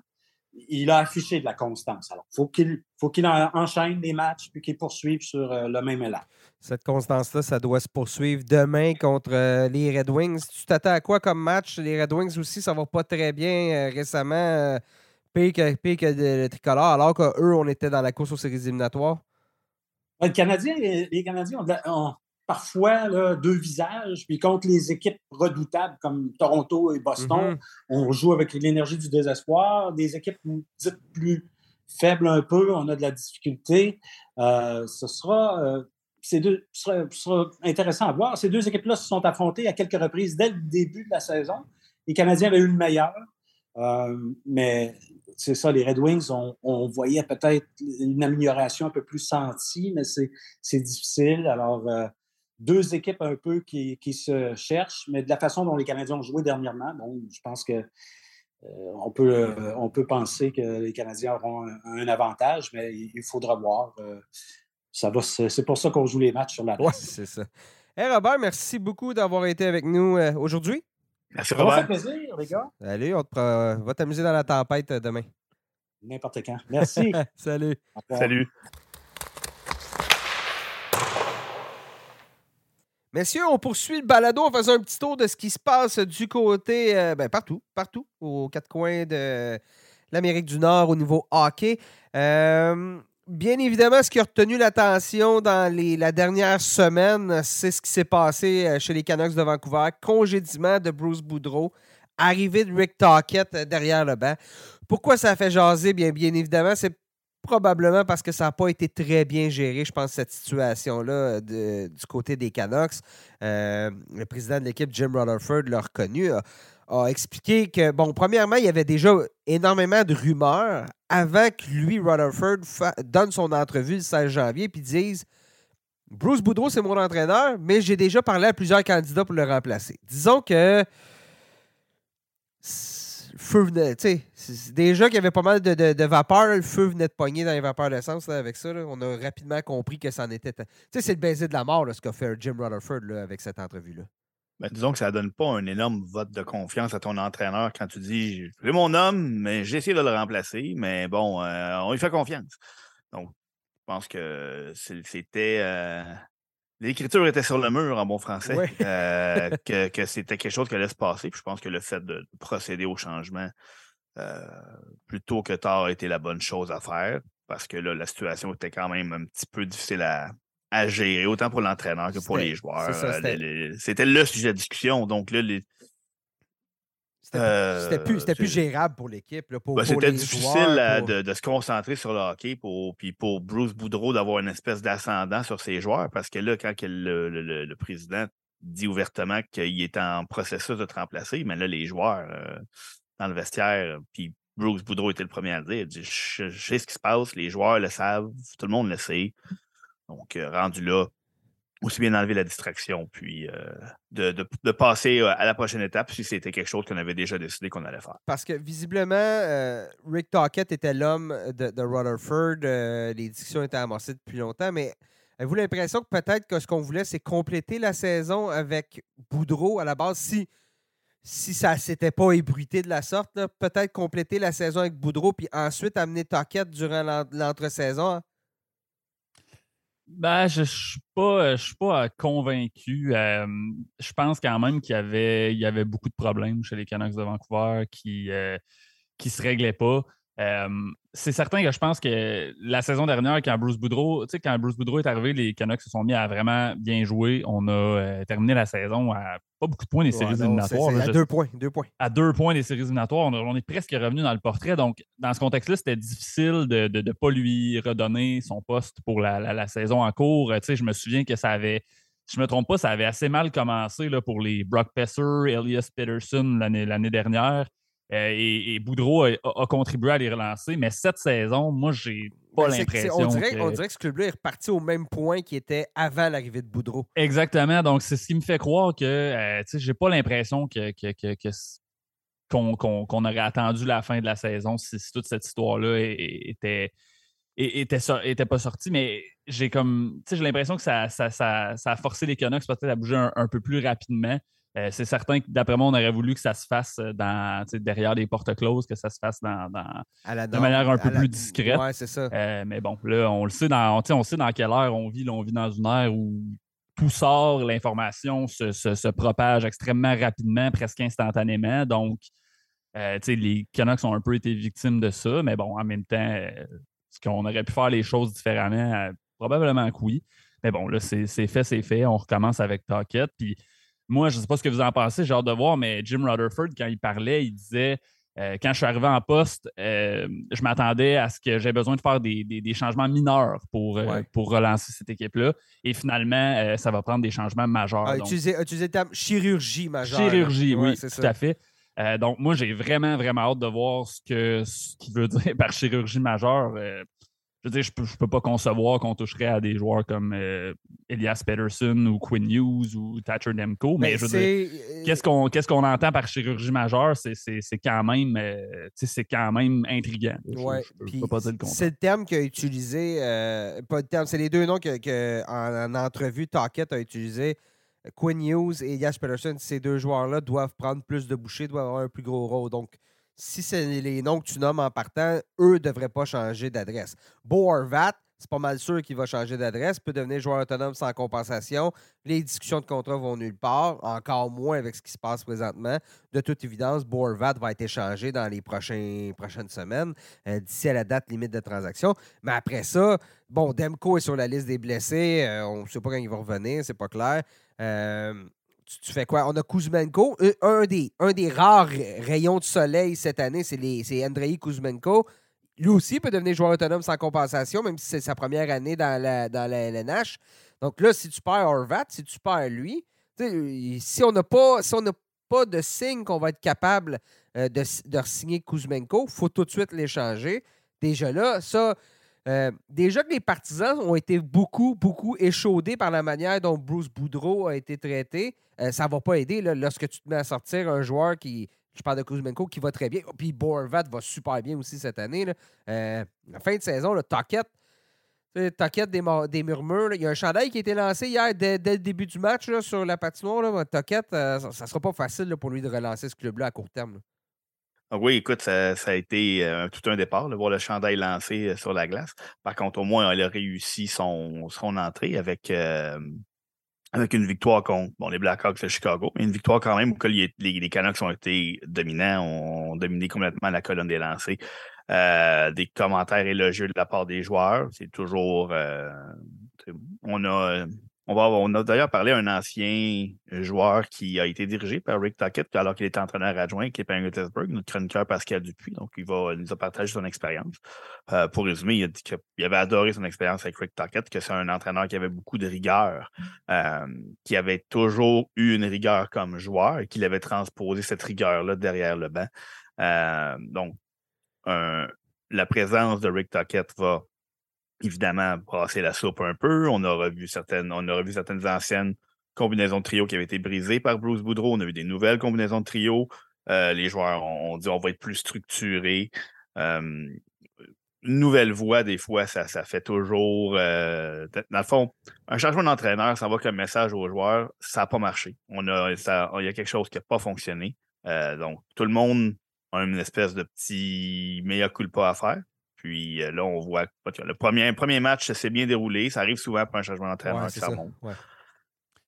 il a affiché de la constance. Alors, faut qu'il faut qu'il enchaîne les matchs puis qu'il poursuive sur euh, le même élan. Cette constance-là, ça doit se poursuivre demain contre euh, les Red Wings. Tu t'attends à quoi comme match? Les Red Wings aussi, ça va pas très bien euh, récemment. Pire que, le tricolore, alors qu'eux, on était dans la course aux séries éliminatoires. Les Canadiens, les, Canadiens ont, parfois deux visages. Puis contre les équipes redoutables comme Toronto et Boston, mm-hmm. on joue avec l'énergie du désespoir. Des équipes dites plus faibles un peu, on a de la difficulté. Euh, ce sera, euh, deux, sera, intéressant à voir. Ces deux équipes-là se sont affrontées à quelques reprises dès le début de la saison. Les Canadiens avaient eu le meilleur. Euh, mais c'est ça, les Red Wings, on, voyait peut-être une amélioration un peu plus sentie, mais c'est difficile. Alors, deux équipes un peu qui, se cherchent, mais de la façon dont les Canadiens ont joué dernièrement, bon, je pense que euh, on, peut, euh, on peut penser que les Canadiens auront un, avantage, mais il, faudra voir. Euh, ça va, c'est pour ça qu'on joue les matchs sur la Oui, c'est ça. Hey Robert, merci beaucoup d'avoir été avec nous aujourd'hui. Merci Robert. Ça fait plaisir, les gars. Allez, on va t'amuser dans la tempête demain. N'importe quand. Merci. Salut. Salut. Messieurs, on poursuit le balado en faisant un petit tour de ce qui se passe du côté, euh, ben, partout, partout, aux quatre coins de l'Amérique du Nord au niveau hockey. Euh, bien évidemment, ce qui a retenu l'attention dans la dernière semaine, c'est ce qui s'est passé euh, chez les Canucks de Vancouver. Congédiement de Bruce Boudreau, arrivée de Rick Tockett derrière le banc. Pourquoi ça a fait jaser? Bien, bien évidemment, c'est probablement parce que ça n'a pas été très bien géré, je pense, cette situation-là du côté des Canucks. Euh, le président de l'équipe, Jim Rutherford, l'a reconnu, expliqué que, bon, premièrement, il y avait déjà énormément de rumeurs avant que lui, Rutherford, donne son entrevue le 16 janvier puis dise Bruce Boudreau, c'est mon entraîneur, mais j'ai déjà parlé à plusieurs candidats pour le remplacer. Disons que feu venait. Déjà qu'il y avait pas mal de, vapeur, le feu venait de pogner dans les vapeurs d'essence avec ça. On a rapidement compris que ça en était. C'est le baiser de la mort, ce qu'a fait Jim Rutherford avec cette entrevue-là. Ben, disons que ça ne donne pas un énorme vote de confiance à ton entraîneur quand tu dis C'est mon homme, mais j'ai essayé de le remplacer, mais bon, euh, on lui fait confiance. Donc, je pense que c'était. Euh, L'écriture était sur le mur en bon français, euh, que, c'était quelque chose qui allait se passer. Puis je pense que le fait de procéder au changement plutôt que tard a été la bonne chose à faire parce que là, la situation était quand même un petit peu difficile à, gérer, autant pour l'entraîneur que pour les joueurs. Euh, c'était le sujet de discussion. Donc là, les, c'était plus, plus, plus, gérable pour l'équipe. Ben, c'était difficile de, se concentrer sur le hockey pour, puis pour Bruce Boudreau d'avoir une espèce d'ascendant sur ses joueurs parce que là, quand le, président dit ouvertement qu'il est en processus de te remplacer, mais là, les joueurs euh, dans le vestiaire, puis Bruce Boudreau était le premier à le dire, dit, je, sais ce qui se passe, les joueurs le savent, tout le monde le sait. Donc, euh, rendu là, aussi bien enlever la distraction, puis euh, de, passer euh, à la prochaine étape si c'était quelque chose qu'on avait déjà décidé qu'on allait faire. Parce que visiblement, Rick Tockett était l'homme de, Rutherford. les discussions étaient amorcées depuis longtemps, mais avez-vous l'impression que peut-être que ce qu'on voulait, c'est compléter la saison avec Boudreau à la base, si, si ça ne s'était pas ébruité de la sorte, peut-être compléter la saison avec Boudreau, puis ensuite amener Tockett durant l'entre-saison. Ben, je ne suis pas, euh, je suis pas euh, convaincu. je pense quand même qu'il y avait, il y avait beaucoup de problèmes chez les Canucks de Vancouver qui ne euh, se réglaient pas. C'est certain que je pense que la saison dernière, quand Bruce Boudreau, tu sais, quand Bruce Boudreau est arrivé, les Canucks se sont mis à vraiment bien jouer. On a euh, terminé la saison à pas beaucoup de points des séries éliminatoires. à deux points, deux points. À deux points des séries éliminatoires. On, est presque revenu dans le portrait. Donc, dans ce contexte-là, c'était difficile de ne pas lui redonner son poste pour la, saison en cours. Tu sais, je me souviens que ça avait si je ne me trompe pas, ça avait assez mal commencé là, pour les Brock Pesser, Elias Peterson l'année dernière. Euh, et, Boudreau a, contribué à les relancer. Mais cette saison, moi, j'ai pas l'impression. On, dirait, on dirait que ce club-là est reparti au même point qu'il était avant l'arrivée de Boudreau. Exactement. Donc, c'est ce qui me fait croire que euh, sais, j'ai pas l'impression que, qu'on, aurait attendu la fin de la saison si, toute cette histoire-là était, était, était pas sortie. Mais j'ai comme j'ai l'impression que ça, ça, a forcé les Canucks peut-être à bouger un peu plus rapidement. Euh, c'est certain que d'après moi, on aurait voulu que ça se fasse euh, dans, derrière les portes closes, que ça se fasse dans, de manière un peu plus discrète. Ouais, c'est ça. Euh, mais bon, là, on le sait dans, on sait dans quelle ère on vit. on vit dans une ère où tout sort, l'information se, propage extrêmement rapidement, presque instantanément. Donc, les Canucks ont un peu été victimes de ça. Mais bon, en même temps, est-ce qu'on aurait pu faire les choses différemment? probablement que oui. Mais bon, là, c'est fait, c'est fait. On recommence avec Talkett. Puis moi, je ne sais pas ce que vous en pensez, j'ai hâte de voir, mais Jim Rutherford, quand il parlait, il disait euh, quand je suis arrivé en poste, euh, je m'attendais à ce que j'ai besoin de faire des, changements mineurs pour, euh, pour relancer cette équipe-là. Et finalement, ça va prendre des changements majeurs. Ah, utiliser, le terme chirurgie majeure. Chirurgie, oui, tout à fait. donc, moi, j'ai vraiment, vraiment hâte de voir ce qu'il ce veut dire par chirurgie majeure je veux dire, je peux, peux pas concevoir qu'on toucherait à des joueurs comme euh, Elias Peterson ou Quinn Hughes ou Thatcher Demko. Mais, je veux dire, euh, qu'est-ce qu'on entend par chirurgie majeure? C'est quand même euh, c'est quand même intriguant. Ouais, C'est le terme qu'il a utilisé, pas le terme, c'est les deux noms que, en, entrevue, Talkett a utilisé. Quinn Hughes et Elias Peterson, ces deux joueurs-là doivent prendre plus de bouchées, doivent avoir un plus gros rôle. Donc, si c'est les noms que tu nommes en partant, eux ne devraient pas changer d'adresse. Bo c'est pas mal sûr qu'il va changer d'adresse, peut devenir joueur autonome sans compensation. Les discussions de contrat vont nulle part, encore moins avec ce qui se passe présentement. De toute évidence, Bo Horvat va être échangé dans les prochaines semaines, euh, d'ici à la date limite de transaction. Mais après ça, bon, Demko est sur la liste des blessés. Euh, on ne sait pas quand il va revenir, c'est pas clair. Euh, tu, fais quoi? On a Kuzmenko. Euh, un des, un des rares rayons de soleil cette année, c'est Andrei Kuzmenko. Lui aussi peut devenir joueur autonome sans compensation, même si c'est sa première année dans la, dans la LNH. Donc là, si tu perds Horvat, si tu perds lui, si on n'a pas, si pas de signe qu'on va être capable euh, de, de signer Kuzmenko, il faut tout de suite l'échanger. Déjà là, ça, euh, déjà que les partisans ont été beaucoup, beaucoup échaudés par la manière dont Bruce Boudreau a été traité, euh, ça ne va pas aider lorsque tu te mets à sortir un joueur qui, je parle de Kuzmenko, qui va très bien. Puis Borvat va super bien aussi cette année. Là. Euh, la fin de saison, le Toquette, Toquette des, des murmures. Il y a un chandail qui a été lancé hier dès, le début du match sur la patinoire. Là. Toquette, ça ne sera pas facile pour lui de relancer ce club-là à court terme. Ah oui, écoute, ça, a été euh, tout un départ, de voir le chandail lancé euh, sur la glace. Par contre, au moins, elle a réussi son, son entrée avec, euh, avec une victoire contre bon, les Blackhawks de Chicago, mais une victoire quand même où les, les, Canucks ont été dominants, ont, dominé complètement la colonne des lancers. des commentaires élogieux de la part des joueurs. C'est toujours. on a on, a d'ailleurs parlé à un ancien joueur qui a été dirigé par Rick Tuckett alors qu'il était entraîneur adjoint, qui est à notre chroniqueur Pascal Dupuis. Donc, il va nous a partagé son expérience. Euh, pour résumer, il a dit qu'il avait adoré son expérience avec Rick Tuckett, que c'est un entraîneur qui avait beaucoup de rigueur, euh, qui avait toujours eu une rigueur comme joueur et qu'il avait transposé cette rigueur-là derrière le banc. Euh, donc, la présence de Rick Tuckett va évidemment brasser la soupe un peu. On a revu certaines, on a revu certaines anciennes combinaisons de trio qui avaient été brisées par Bruce Boudreau. On a vu des nouvelles combinaisons de trio. Euh, les joueurs ont, dit on va être plus structurés. une nouvelle voix, des fois, ça, ça fait toujours. Euh, dans le fond, un changement d'entraîneur, ça va comme message aux joueurs, ça n'a pas marché. On a, il y a quelque chose qui n'a pas fonctionné. Euh, donc, tout le monde a une espèce de petit meilleur coup pas à faire. Puis euh, là, on voit que le premier, premier match s'est bien déroulé. Ça arrive souvent pour un changement d'entraîneur, ça, monte.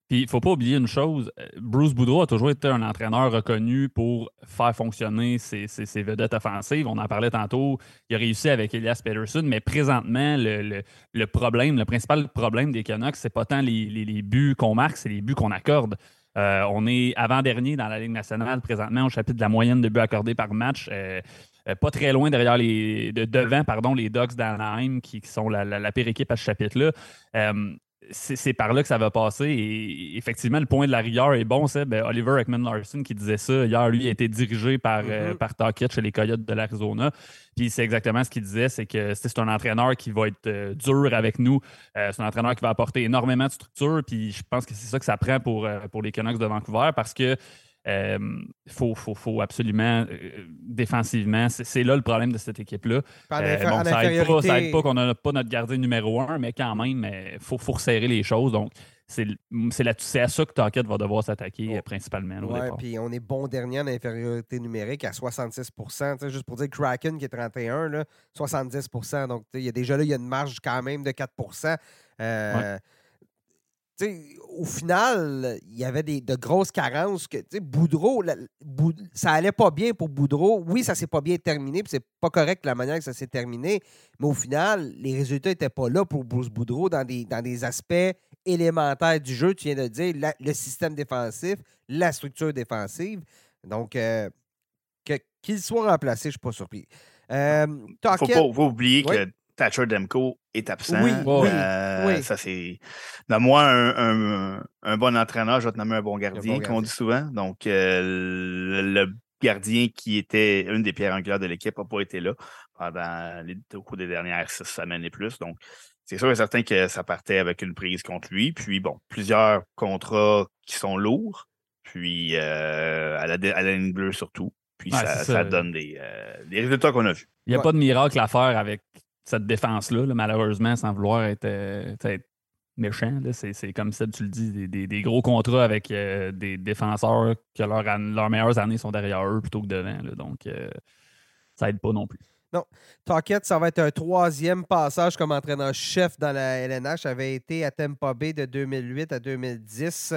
Puis, il ne faut pas oublier une chose, euh, Bruce Boudreau a toujours été un entraîneur reconnu pour faire fonctionner ses, vedettes offensives. On en parlait tantôt, il a réussi avec Elias Peterson, mais présentement, le, problème, le principal problème des Canucks, c'est pas tant les, buts qu'on marque, c'est les buts qu'on accorde. Euh, on est avant-dernier dans la Ligue nationale présentement au chapitre de la moyenne de buts accordés par match. Euh, pas très loin derrière les devant pardon les Ducks d'Anaheim qui, sont la, pire équipe à ce chapitre-là c'est par là que ça va passer. Et effectivement, le point de la rigueur est bon. C'est ben, Oliver Ekman Larson qui disait ça. Hier, lui, a été dirigé par, euh, mm-hmm. chez les Coyotes de l'Arizona. Puis c'est exactement ce qu'il disait c'est que c'est un entraîneur qui va être euh, dur avec nous. Euh, c'est un entraîneur qui va apporter énormément de structure. Puis je pense que c'est ça que ça prend pour, pour les Canucks de Vancouver parce que euh, faut, absolument, euh, défensivement, c'est là le problème de cette équipe-là. Euh, ça n'aide pas, qu'on n'a pas notre gardien numéro un, mais quand même, il faut, resserrer les choses. Donc, c'est à ça que Tocket va devoir s'attaquer principalement. Oui, puis on est bon dernier en infériorité numérique à 66% Juste pour dire Kraken qui est 31, là, 70% Donc, il y a déjà là, il y a une marge quand même de 4 au final, il y avait des, de grosses carences. que Boudreau, ça allait pas bien pour Boudreau. Oui, ça s'est pas bien terminé, puis c'est pas correct la manière que ça s'est terminé, mais au final, les résultats n'étaient pas là pour Bruce Boudreau dans des, dans des aspects élémentaires du jeu. Tu viens de dire le système défensif, la structure défensive. Donc, euh, qu'il soit remplacé, je ne suis pas surpris. Il euh, ne faut pas oublier que Thatcher Demko est absent. Oui, euh, Ça, c'est. moi un, un, bon entraîneur, je vais te nommer un bon gardien, comme on dit souvent. Donc, euh, le, gardien qui était une des pierres angulaires de l'équipe n'a pas été là pendant les, au cours des dernières six semaines et plus. Donc, c'est sûr et certain que ça partait avec une prise contre lui. Puis, bon, plusieurs contrats qui sont lourds. Puis, euh, à, la, à la ligne bleue surtout. Puis, ça, donne des, des résultats qu'on a vus. Il n'y a pas de miracle à faire avec cette défense-là, malheureusement, sans vouloir être, euh, méchant. C'est comme ça, tu le dis, des, gros contrats avec euh, des défenseurs que leurs meilleures années sont derrière eux plutôt que devant. donc, euh, ça aide pas non plus. Non. Talkett, ça va être un troisième passage comme entraîneur-chef dans la LNH. avait été à Tampa Bay de 2008 à 2010.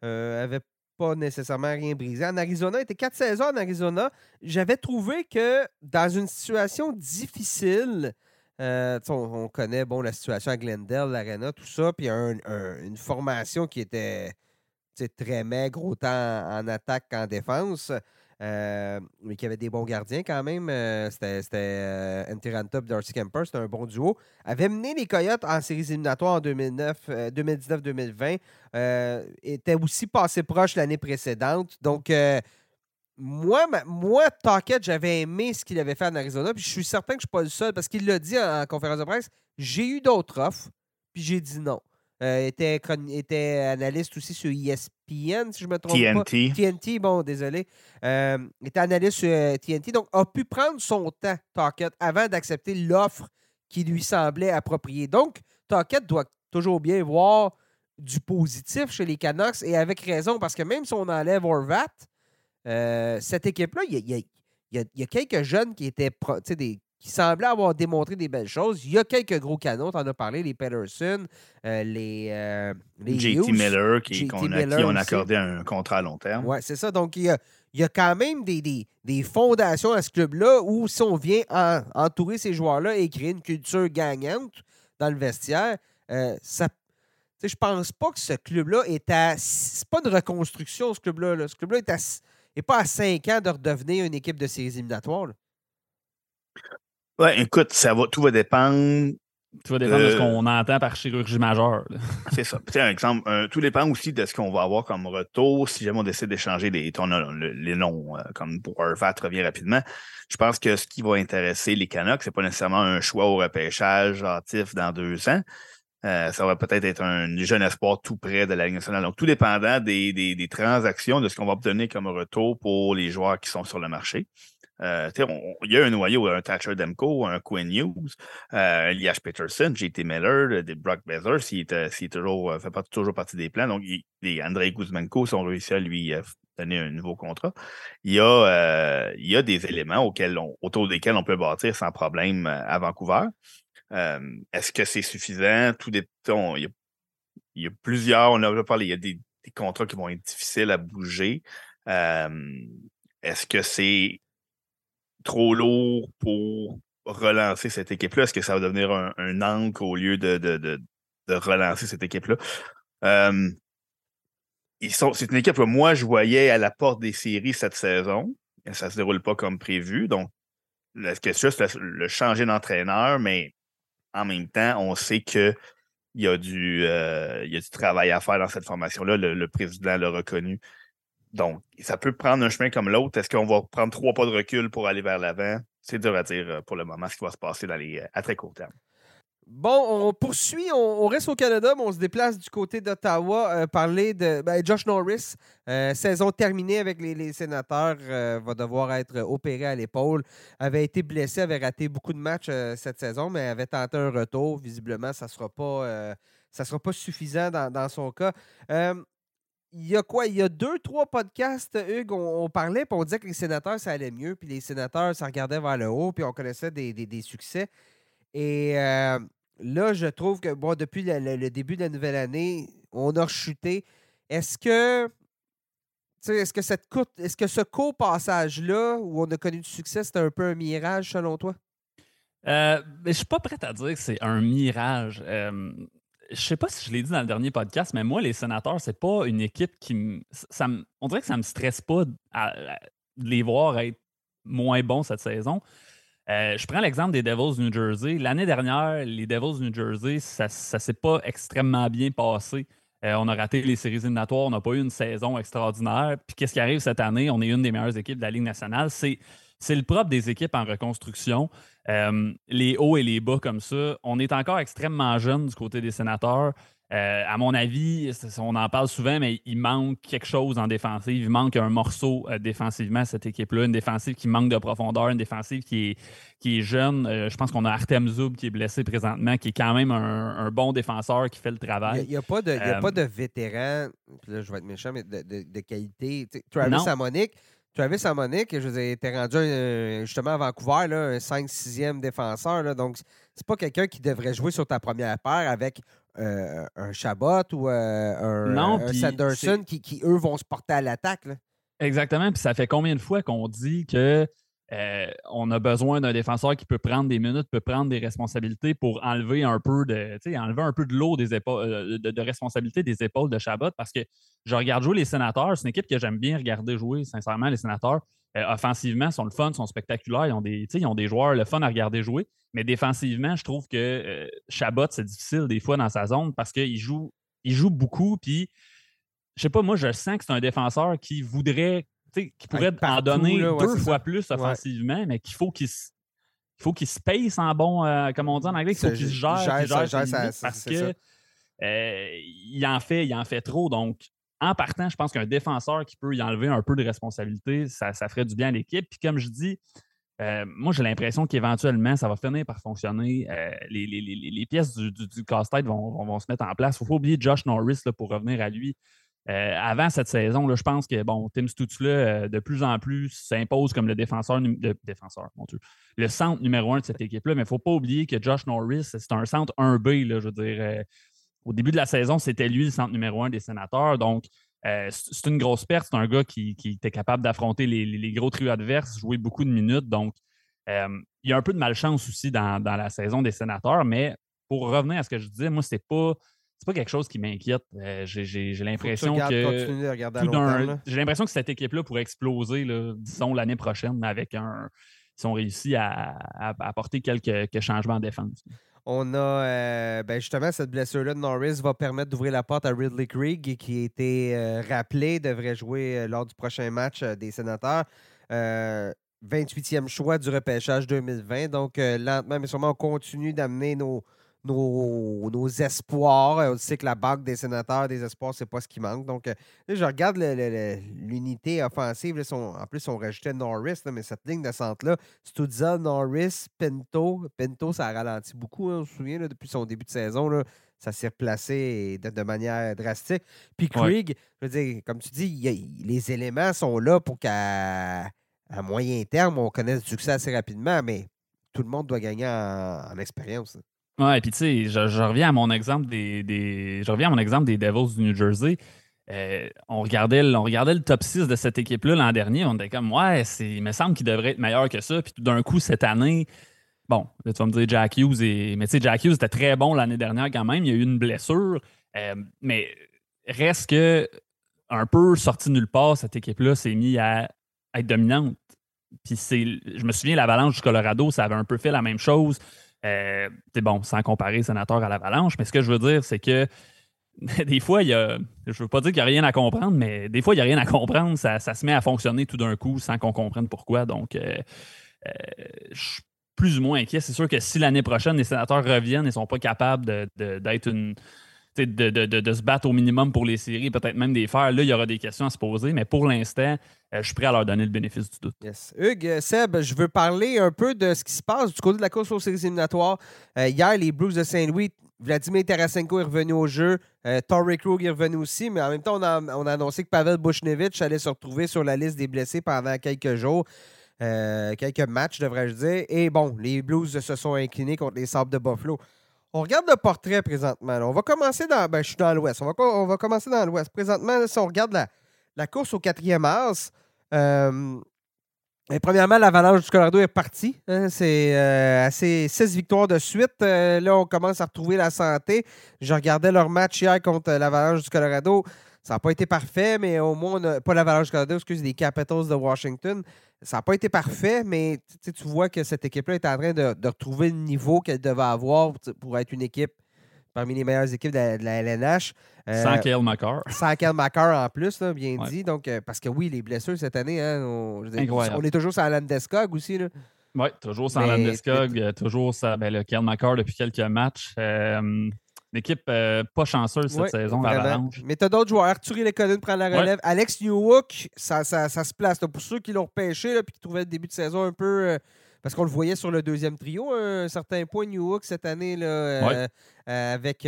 avait pas nécessairement rien brisé. En Arizona, il était quatre saisons en Arizona. J'avais trouvé que dans une situation difficile, euh, on, connaît bon, la situation à Glendale, l'Arena, tout ça, puis une formation qui était très maigre, autant en, attaque qu'en défense, euh, mais qui avait des bons gardiens quand même. Euh, c'était euh, et Darcy Kemper, c'était un bon duo. Avait mené les Coyotes en séries éliminatoires en 2019-2020. était aussi passé proche l'année précédente. Donc, moi, moi j'avais aimé ce qu'il avait fait en Arizona, puis je suis certain que je ne suis pas le seul, parce qu'il l'a dit en, conférence de presse. J'ai eu d'autres offres, puis j'ai dit non. Euh, était, était analyste aussi sur ESPN, si je me trompe TNT. pas. TNT, bon, désolé. Euh, était analyste sur TNT, euh, donc a pu prendre son temps, Talkett, avant d'accepter l'offre qui lui semblait appropriée. Donc, Talkett doit toujours bien voir du positif chez les Canucks, et avec raison, parce que même si on enlève Orvat, euh, cette équipe-là, il y, a, quelques jeunes qui étaient des, qui semblaient avoir démontré des belles choses. Il y a quelques gros canons, tu en as parlé, les Peterson, euh, les, euh, JT Miller, qui, on a, qui ont accordé un contrat à long terme. Oui, c'est ça. Donc, il y a, quand même des, des, fondations à ce club-là où, si on vient entourer ces joueurs-là et créer une culture gagnante dans le vestiaire, ça je pense pas que ce club-là est à. C'est pas une reconstruction, ce club-là. Là. Ce club-là est à et pas à cinq ans de redevenir une équipe de séries éliminatoires. Oui, écoute, ça va, tout va dépendre. Tout va dépendre de, ce qu'on entend par chirurgie majeure. C'est ça. Un exemple, tout dépend aussi de ce qu'on va avoir comme retour si jamais on décide d'échanger les, les noms, euh, comme pour Arvat revient rapidement. Je pense que ce qui va intéresser les Canucks, ce n'est pas nécessairement un choix au repêchage hâtif dans deux ans. Euh, ça va peut-être être un jeune espoir tout près de la Ligue nationale. Donc, tout dépendant des, des, transactions, de ce qu'on va obtenir comme retour pour les joueurs qui sont sur le marché. Euh, il y a un noyau, un Thatcher Demko, un Quinn Hughes, euh, Elias Peterson, JT Miller, des Brock Bezer, s'il est, toujours, fait pas toujours partie des plans. Donc, les Andrei Guzmenko sont réussi à lui donner un nouveau contrat. Il y a, il y a des éléments autour desquels on peut bâtir sans problème à Vancouver. Est-ce que c'est suffisant? Il, y a, plusieurs, on a parlé, il y a des contrats qui vont être difficiles à bouger. Est-ce que c'est trop lourd pour relancer cette équipe-là? Est-ce que ça va devenir un, un au lieu de, relancer cette équipe-là? c'est une équipe que moi, je voyais à la porte des séries cette saison. Ça ne se déroule pas comme prévu. Donc, la question, c'est le changer d'entraîneur, mais en même temps, on sait qu'il y, a du, euh, travail à faire dans cette formation-là. Le, président l'a reconnu. Donc, ça peut prendre un chemin comme l'autre. Est-ce qu'on va prendre trois pas de recul pour aller vers l'avant? C'est dur à dire euh, pour le moment ce qui va se passer les, à très court terme. Bon, on poursuit, on, reste au Canada, mais on se déplace du côté d'Ottawa. Euh, parler de ben, Josh Norris, euh, saison terminée avec les, sénateurs, euh, va devoir être opéré à l'épaule. Avait été blessé, avait raté beaucoup de matchs cette saison, mais avait tenté un retour. Visiblement, ça ne sera, pas, sera pas suffisant dans, son cas. il y a quoi? Il y a deux, trois podcasts, Hugues, on, parlait, puis on disait que les sénateurs, ça allait mieux, puis les sénateurs, ça regardait vers le haut, puis on connaissait des succès. Et là, je trouve que bon, depuis le, début de la nouvelle année, on a chuté. Est-ce que est-ce que cette est-ce que ce court passage-là où on a connu du succès, c'était un peu un mirage selon toi? Euh, je suis pas prêt à dire que c'est un mirage. Euh, je sais pas si je l'ai dit dans le dernier podcast, mais moi, les sénateurs, c'est pas une équipe qui me. Ça on dirait que ça me stresse pas de les voir être moins bons cette saison. Euh, je prends l'exemple des Devils du New Jersey. L'année dernière, les Devils du New Jersey, ça ne s'est pas extrêmement bien passé. Euh, on a raté les séries éliminatoires, on n'a pas eu une saison extraordinaire. Puis qu'est-ce qui arrive cette année? On est une des meilleures équipes de la Ligue nationale. C'est, le propre des équipes en reconstruction. Euh, les hauts et les bas comme ça. On est encore extrêmement jeune du côté des sénateurs. Euh, à mon avis, on en parle souvent, mais il manque quelque chose en défensive. Il manque un morceau euh, défensivement à cette équipe-là. Une défensive qui manque de profondeur, une défensive qui est, qui est jeune. Euh, je pense qu'on a Artem Zoub qui est blessé présentement, qui est quand même un, bon défenseur qui fait le travail. Il n'y a, pas de, a pas de vétéran, là je vais être méchant, mais de, qualité. Travis Amonic, Travis Amonic, je vous ai rendu justement à Vancouver, là, un 5-6e défenseur. Là, donc, c'est pas quelqu'un qui devrait jouer sur ta première paire avec euh, un Chabot ou euh, un, Sanderson qui, eux, vont se porter à l'attaque. Exactement. Puis ça fait combien de fois qu'on dit que euh, on a besoin d'un défenseur qui peut prendre des minutes, peut prendre des responsabilités pour enlever un peu de, enlever un peu de l'eau des épaules, de, responsabilité des épaules de Chabot. Parce que je regarde jouer les sénateurs. C'est une équipe que j'aime bien regarder jouer, sincèrement, les sénateurs. Offensivement, sont le fun, sont spectaculaires. Ils ont, des, ils ont des joueurs le fun à regarder jouer. Mais défensivement, je trouve que euh, Chabot, c'est difficile des fois dans sa zone parce qu'il joue, il joue beaucoup. Puis, je sais pas, moi, je sens que c'est un défenseur qui voudrait, qui pourrait en donner deux fois plus offensivement, mais qu'il faut qu'il faut qu'il se pace en bon, euh, comme on dit en anglais, il faut qu'il se gère, parce que euh, il, en fait, il en fait trop. Donc, en partant, je pense qu'un défenseur qui peut y enlever un peu de responsabilité, ça, ferait du bien à l'équipe. Puis comme je dis, euh, moi, j'ai l'impression qu'éventuellement, ça va finir par fonctionner. Euh, les, pièces du, casse-tête vont, se mettre en place. Il ne faut pas oublier Josh Norris pour revenir à lui. Euh, avant cette saison, là, je pense que bon, Tim Stutzla, de plus en plus, s'impose comme le défenseur, défenseur mon Dieu, le centre numéro un de cette équipe-là. Mais il ne faut pas oublier que Josh Norris, c'est un centre 1B. je veux dire, au début de la saison, c'était lui le centre numéro un des sénateurs. Donc, euh, c'est une grosse perte. C'est un gars qui, était capable d'affronter les, gros trios adverses, jouer beaucoup de minutes. Donc, euh, il y a un peu de malchance aussi dans, la saison des sénateurs. Mais pour revenir à ce que je disais, moi, c'est pas. pas quelque chose qui m'inquiète. Euh, j'ai l'impression que. J'ai l'impression que cette équipe-là pourrait exploser, disons, l'année prochaine, avec un. Ils ont réussi à, apporter quelques changements en défense. On a euh, ben justement cette blessure-là de Norris va permettre d'ouvrir la porte à Ridley Krieg, qui a été euh, rappelé, devrait jouer euh, lors du prochain match des sénateurs. 28e choix du repêchage 2020. Donc, lentement, mais sûrement, on continue d'amener nos, nos, espoirs. On sait que la banque des sénateurs, des espoirs, c'est pas ce qui manque. Donc, euh, je regarde l'unité offensive. en plus, on rajoutait Norris, mais cette ligne de centre-là, Studza, Norris, Pinto. Pinto, ça a ralenti beaucoup, hein, on se souvient, depuis son début de saison. ça s'est replacé de, manière drastique. Puis Krieg, je veux dire, comme tu dis, les éléments sont là pour qu'à moyen terme, on connaisse du succès assez rapidement, mais tout le monde doit gagner en, expérience. Ouais, puis tu sais, je, reviens à mon exemple des, je reviens à mon exemple des Devils du New Jersey. on, regardait, on regardait le top 6 de cette équipe-là l'an dernier. On était comme, ouais, il me semble qu'il devrait être meilleur que ça. Puis tout d'un coup, cette année, bon, tu vas me dire Jack Hughes. Et, mais tu sais, Jack Hughes était très bon l'année dernière quand même. Il y a eu une blessure. mais reste que un peu sorti nulle part, cette équipe-là s'est mise à être dominante. Puis je me souviens, l'Avalanche du Colorado, ça avait un peu fait la même chose. Euh, bon, sans comparer sénateur à l'Avalanche, mais ce que je veux dire, c'est que des fois, il y a. Je veux pas dire qu'il n'y a rien à comprendre, mais des fois, il n'y a rien à comprendre. Ça, se met à fonctionner tout d'un coup sans qu'on comprenne pourquoi. Donc, euh, euh, je suis plus ou moins inquiet. C'est sûr que si l'année prochaine, les sénateurs reviennent et ne sont pas capables d'être une de, se battre au minimum pour les séries, peut-être même des faire. Là, il y aura des questions à se poser, mais pour l'instant, euh, je suis prêt à leur donner le bénéfice du doute. Yes. Hugues, euh, Seb, je veux parler un peu de ce qui se passe du côté de la course aux séries éliminatoires. Euh, hier, les Blues de Saint-Louis, Vladimir Tarasenko est revenu au jeu. Torrey Krug est revenu aussi, mais en même temps, on a, on a annoncé que Pavel Bushnevich allait se retrouver sur la liste des blessés pendant quelques jours. quelques matchs, devrais-je dire. Et bon, les Blues se sont inclinés contre les Sabres de Buffalo. On regarde le portrait présentement. On va commencer dans. Ben, je suis dans l'ouest. On va, on va commencer dans l'ouest. Présentement, si on regarde la, la course au quatrième as, euh, premièrement, l'avalanche du Colorado est partie. Hein. c'est euh, assez six victoires de suite. Euh, là, on commence à retrouver la santé. Je regardais leur match hier contre l'avalanche du Colorado. Ça n'a pas été parfait, mais au moins, on a, pas l'avalanche du Colorado, excusez, les Capitals de Washington. Ça n'a pas été parfait, mais tu vois que cette équipe-là est en train de, retrouver le niveau qu'elle devait avoir pour être une équipe parmi les meilleures équipes de la, LNH. Euh, sans Kyle. Sans Kyle en plus, bien dit. Donc, euh, parce que oui, les blessures cette année, hein, on, on, est toujours sans Landeskog aussi. Oui, toujours sans Landeskog, euh, toujours sans ben, le Kyle depuis quelques matchs. L'équipe euh, pas chanceuse cette saison, l'Avalanche. Mais tu as d'autres joueurs. Arthur Lekonen prend la relève. Alex Newhook, ça, ça, ça, se place. Pour ceux qui l'ont repêché et qui trouvaient le début de saison un peu. Euh, parce qu'on le voyait sur le deuxième trio, un certain point Newhook cette année, là, euh, avec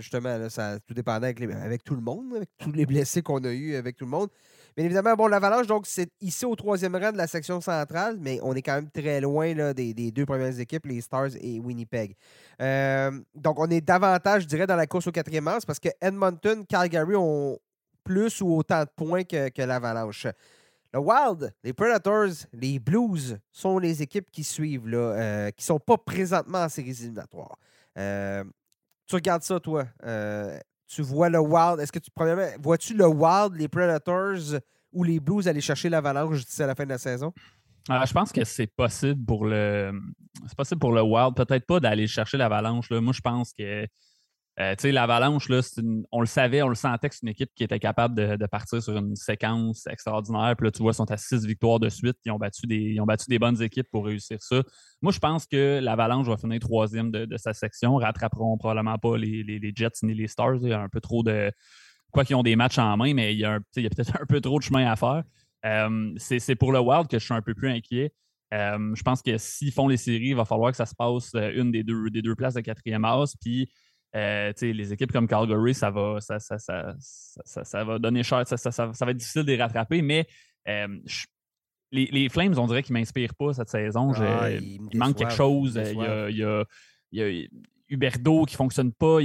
justement, ça tout dépendait avec, avec, tout le monde, avec tous les blessés qu'on a eus, avec tout le monde. Bien évidemment, bon, l'Avalanche, donc, c'est ici au troisième rang de la section centrale, mais on est quand même très loin là, des, deux premières équipes, les Stars et Winnipeg. Euh, donc, on est davantage, je dirais, dans la course au quatrième rang, parce que Edmonton, Calgary ont plus ou autant de points que, l'Avalanche. Le Wild, les Predators, les Blues sont les équipes qui suivent, là, euh, qui ne sont pas présentement en séries éliminatoires. Euh, tu regardes ça, toi tu vois le Wild? Est-ce que tu vois-tu le Wild, les Predators ou les Blues aller chercher l'Avalanche d'ici à la fin de la saison? Ah, je pense que c'est possible pour le c'est possible pour le Wild. Peut-être pas d'aller chercher l'Avalanche. Moi, je pense que euh, l'Avalanche, on le savait, on le sentait que c'est une équipe qui était capable de, partir sur une séquence extraordinaire. Puis là, tu vois, ils sont à six victoires de suite. Ils ont battu des, ont battu des bonnes équipes pour réussir ça. Moi, je pense que l'Avalanche va finir troisième de, sa section. Rattraperont probablement pas les, Jets ni les Stars. Il y a un peu trop de. Quoi qu'ils ont des matchs en main, mais il y a, peut-être un peu trop de chemin à faire. Euh, c'est pour le Wild que je suis un peu plus inquiet. Euh, je pense que s'ils font les séries, il va falloir que ça se passe une des deux, des deux places de quatrième as. Puis euh, les équipes comme Calgary, ça va, ça, ça, ça, va donner cher, ça, va être difficile de les rattraper, mais euh, les, Flames, on dirait qu'ils ne m'inspirent pas cette saison. Ah, il, manque quelque chose. Il y, a, il, Huberdo qui ne fonctionne pas.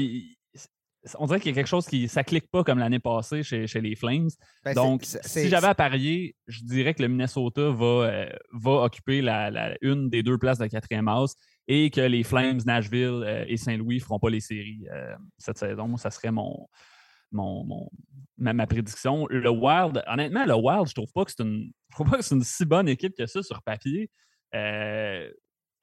on dirait qu'il y a quelque chose qui ne clique pas comme l'année passée chez, les Flames. Ben, Donc, si j'avais à parier, je dirais que le Minnesota va, euh, va occuper la, une des deux places de quatrième house et que les Flames, Nashville euh, et Saint-Louis ne feront pas les séries euh, cette saison. Moi, ça serait mon, mon, ma, prédiction. Le Wild, honnêtement, le Wild, je trouve pas que c'est une, pas que c'est une si bonne équipe que ça sur papier. Euh,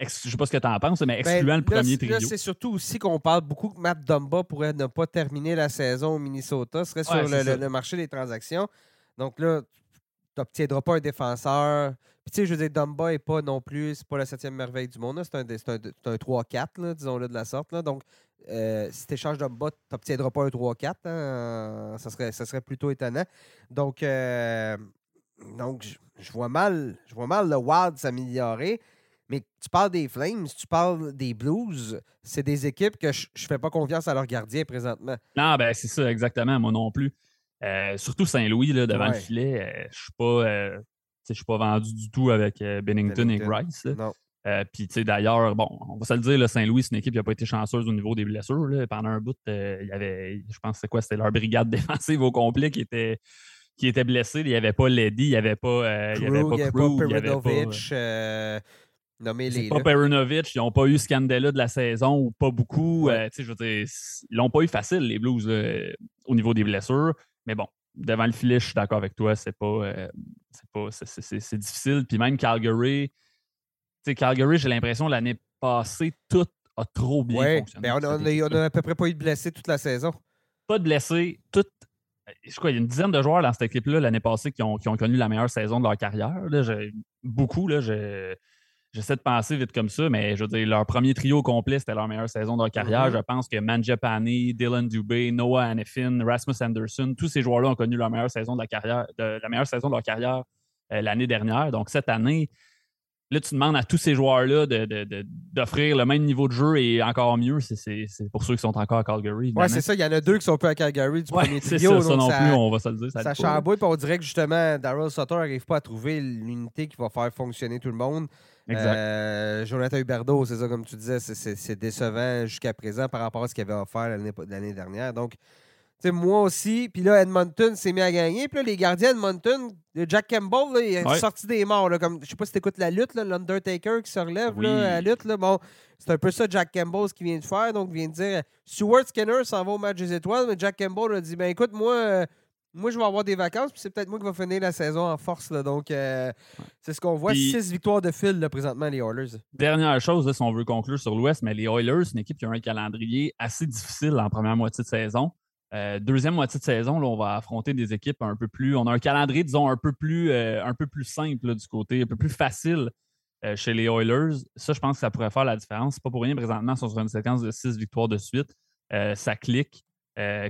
je ne sais pas ce que tu en penses, mais ben, excluant le premier trio. c'est surtout aussi qu'on parle beaucoup que Matt Dumba pourrait ne pas terminer la saison au Minnesota. Ce serait sur le, marché des transactions. Donc là, n'obtiendras pas un défenseur tu sais, je veux dire, Dumba n'est pas non plus, c'est pas la septième merveille du monde. C'est un, un, un 3-4, disons-le de la sorte. Donc, euh, si tu échanges Dumba, tu pas un 3-4. Hein. Ça, serait, plutôt étonnant. Donc, euh, je, vois mal, je vois mal le Wild s'améliorer. Mais tu parles des Flames, tu parles des Blues, c'est des équipes que je ne fais pas confiance à leurs gardiens présentement. Non, ben c'est ça, exactement, moi non plus. Euh, surtout Saint-Louis, devant le filet, je ne suis pas je ne suis pas vendu du tout avec euh, Bennington, et Grice. Euh, puis, tu sais, d'ailleurs, bon, on va se le dire, Saint-Louis, c'est une équipe qui n'a pas été chanceuse au niveau des blessures. Pendant un bout, euh, il y avait, je pense, c'est quoi, c'était leur brigade défensive au complet qui était, qui était blessée. Il n'y avait pas Ledy, il n'y avait pas, il avait Crew, il n'y avait pas. Nommez les. Pas Perunovic, ils n'ont pas eu Scandella de la saison ou pas beaucoup. sais, je veux dire, ils l'ont pas eu facile, les Blues, au niveau des blessures. Mais bon, devant le filet, je suis d'accord avec toi, c'est pas, pas c'est difficile. Puis même Calgary, sais, Calgary, j'ai l'impression l'année passée, tout a trop bien fonctionné. Ben on, a, à peu près pas eu de blessés toute la saison. Pas de blessés. Tout, je crois, il y a une dizaine de joueurs dans cette équipe-là l'année passée qui ont, qui ont, connu la meilleure saison de leur carrière. Là, beaucoup, là, j'essaie de penser vite comme ça, mais je veux dire, leur premier trio complet, c'était leur meilleure saison de leur carrière. Mm-hmm. Je pense que Manjapani, Dylan Dubé, Noah Hannifin, Rasmus Anderson, tous ces joueurs-là ont connu leur meilleure saison de la carrière, de, la meilleure saison de leur carrière euh, l'année dernière. Donc cette année, Là, tu demandes à tous ces joueurs-là d'offrir le même niveau de jeu et encore mieux. C'est pour ceux qui sont encore à Calgary. Oui, c'est ça. Il y en a deux qui sont peu à Calgary du premier trio. C'est ça, ça non plus, on va se le dire. Ça, ça chambouille, puis on dirait que justement, Daryl Sutter n'arrive pas à trouver l'unité qui va faire fonctionner tout le monde. Exact. Euh, Jonathan Huberdeau, c'est ça, comme tu disais, c'est décevant jusqu'à présent par rapport à ce qu'il avait offert l'année dernière. Donc, moi aussi. Puis là, Edmonton s'est mis à gagner. Puis là, les gardiens Edmonton, Jack Campbell, il est sorti des morts. Là, comme, je sais pas si tu écoutes la lutte, l'Undertaker qui se relève à la lutte. Là, bon, c'est un peu ça Jack Campbell ce qu'il vient de faire. Donc, il vient de dire Stuart Skinner s'en va au match des étoiles. Mais Jack Campbell a dit ben écoute, moi. Moi, je vais avoir des vacances, puis c'est peut-être moi qui va finir la saison en force. Là, donc, euh, c'est ce qu'on voit. Six victoires de fil, là, présentement, les Oilers. Dernière chose, si on veut conclure sur l'Ouest, mais les Oilers, c'est une équipe qui a un calendrier assez difficile en première moitié de saison. Euh, deuxième moitié de saison, là, on va affronter des équipes un peu plus. On a un calendrier, disons, un peu plus, euh, un peu plus simple du côté, un peu plus facile euh, chez les Oilers. Ça, je pense que ça pourrait faire la différence. C'est pas pour rien, présentement, sur une séquence de six victoires de suite. ça clique.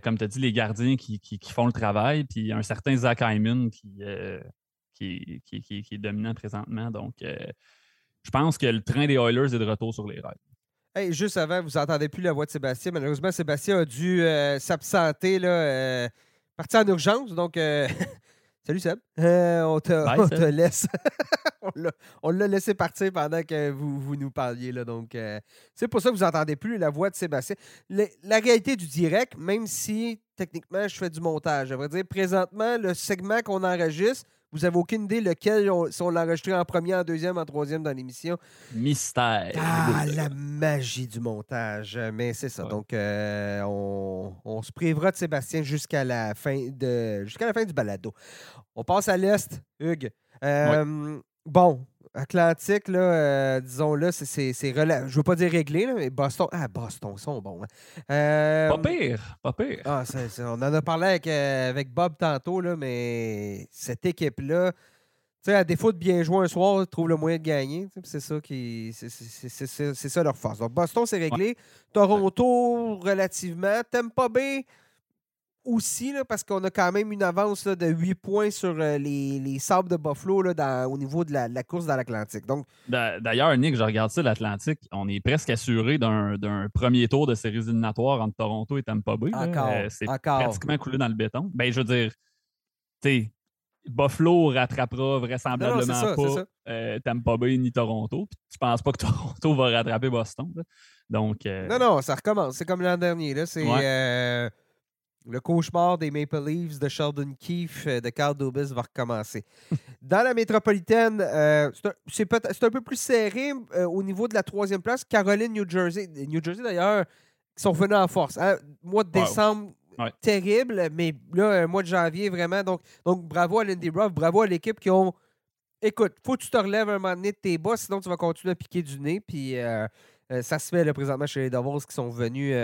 Comme tu as dit, les gardiens qui, font le travail, puis un certain Zach Hyman qui, qui, qui, est dominant présentement. Donc, je pense que le train des Oilers est de retour sur les rails. Hey, juste avant, vous n'entendez plus la voix de Sébastien. Malheureusement, Sébastien a dû euh, s'absenter, euh, partir en urgence. Donc, euh, salut Seb. on, te, laisse. on l'a laissé partir pendant que vous, vous nous parliez. Là, donc, c'est pour ça que vous n'entendez plus la voix de Sébastien. la réalité du direct, même si techniquement je fais du montage, à vrai dire, présentement, le segment qu'on enregistre, vous n'avez aucune idée lequel on, si on l'a enregistré en premier, en deuxième, en troisième dans l'émission? Mystère. Ah, la magie du montage. Mais c'est ça. Donc, euh, on, se privera de Sébastien jusqu'à la fin de jusqu'à la fin du balado. On passe à l'Est, Hugues. Euh, bon, Atlantique, là, euh, disons-le, c'est, c'est, je veux pas dire réglé, mais Boston. Ah, Boston, ils sont bons. Hein. Euh, pas pire, pas pire. Ah, on en a parlé avec, euh, avec Bob tantôt, là, mais cette équipe-là, à défaut de bien jouer un soir, trouve le moyen de gagner. C'est ça qui. C'est, ça leur force. Donc, Boston, c'est réglé. Toronto, relativement. Tampa Bay aussi, parce qu'on a quand même une avance de 8 points sur euh, les, les sables de Buffalo là, au niveau de la, course dans l'Atlantique. Donc... D'ailleurs, Nick, je regarde ça, l'Atlantique, on est presque assuré d'un premier tour de séries éliminatoires entre Toronto et Tampa Bay. Euh, c'est pratiquement coulé dans le béton. Ben, je veux dire, tu Buffalo rattrapera vraisemblablement pas euh, Tampa Bay ni Toronto. Je pense pas que Toronto va rattraper Boston. Donc, Non, non, ça recommence. C'est comme l'an dernier. C'est le cauchemar des Maple Leafs de Sheldon Keefe euh, de Carl Dubis va recommencer. Dans la métropolitaine, euh, c'est un, peu plus serré euh, au niveau de la troisième place. Caroline, New Jersey. New Jersey, d'ailleurs, qui sont venus en force. Hein. Mois de décembre, terrible, mais là, un mois de janvier, vraiment. Donc, donc bravo à Lindy Ruff, bravo à l'équipe qui ont. Écoute, faut que tu te relèves un moment donné de tes bas, sinon tu vas continuer à piquer du nez. Puis ça se fait là, présentement chez les Devils qui sont venus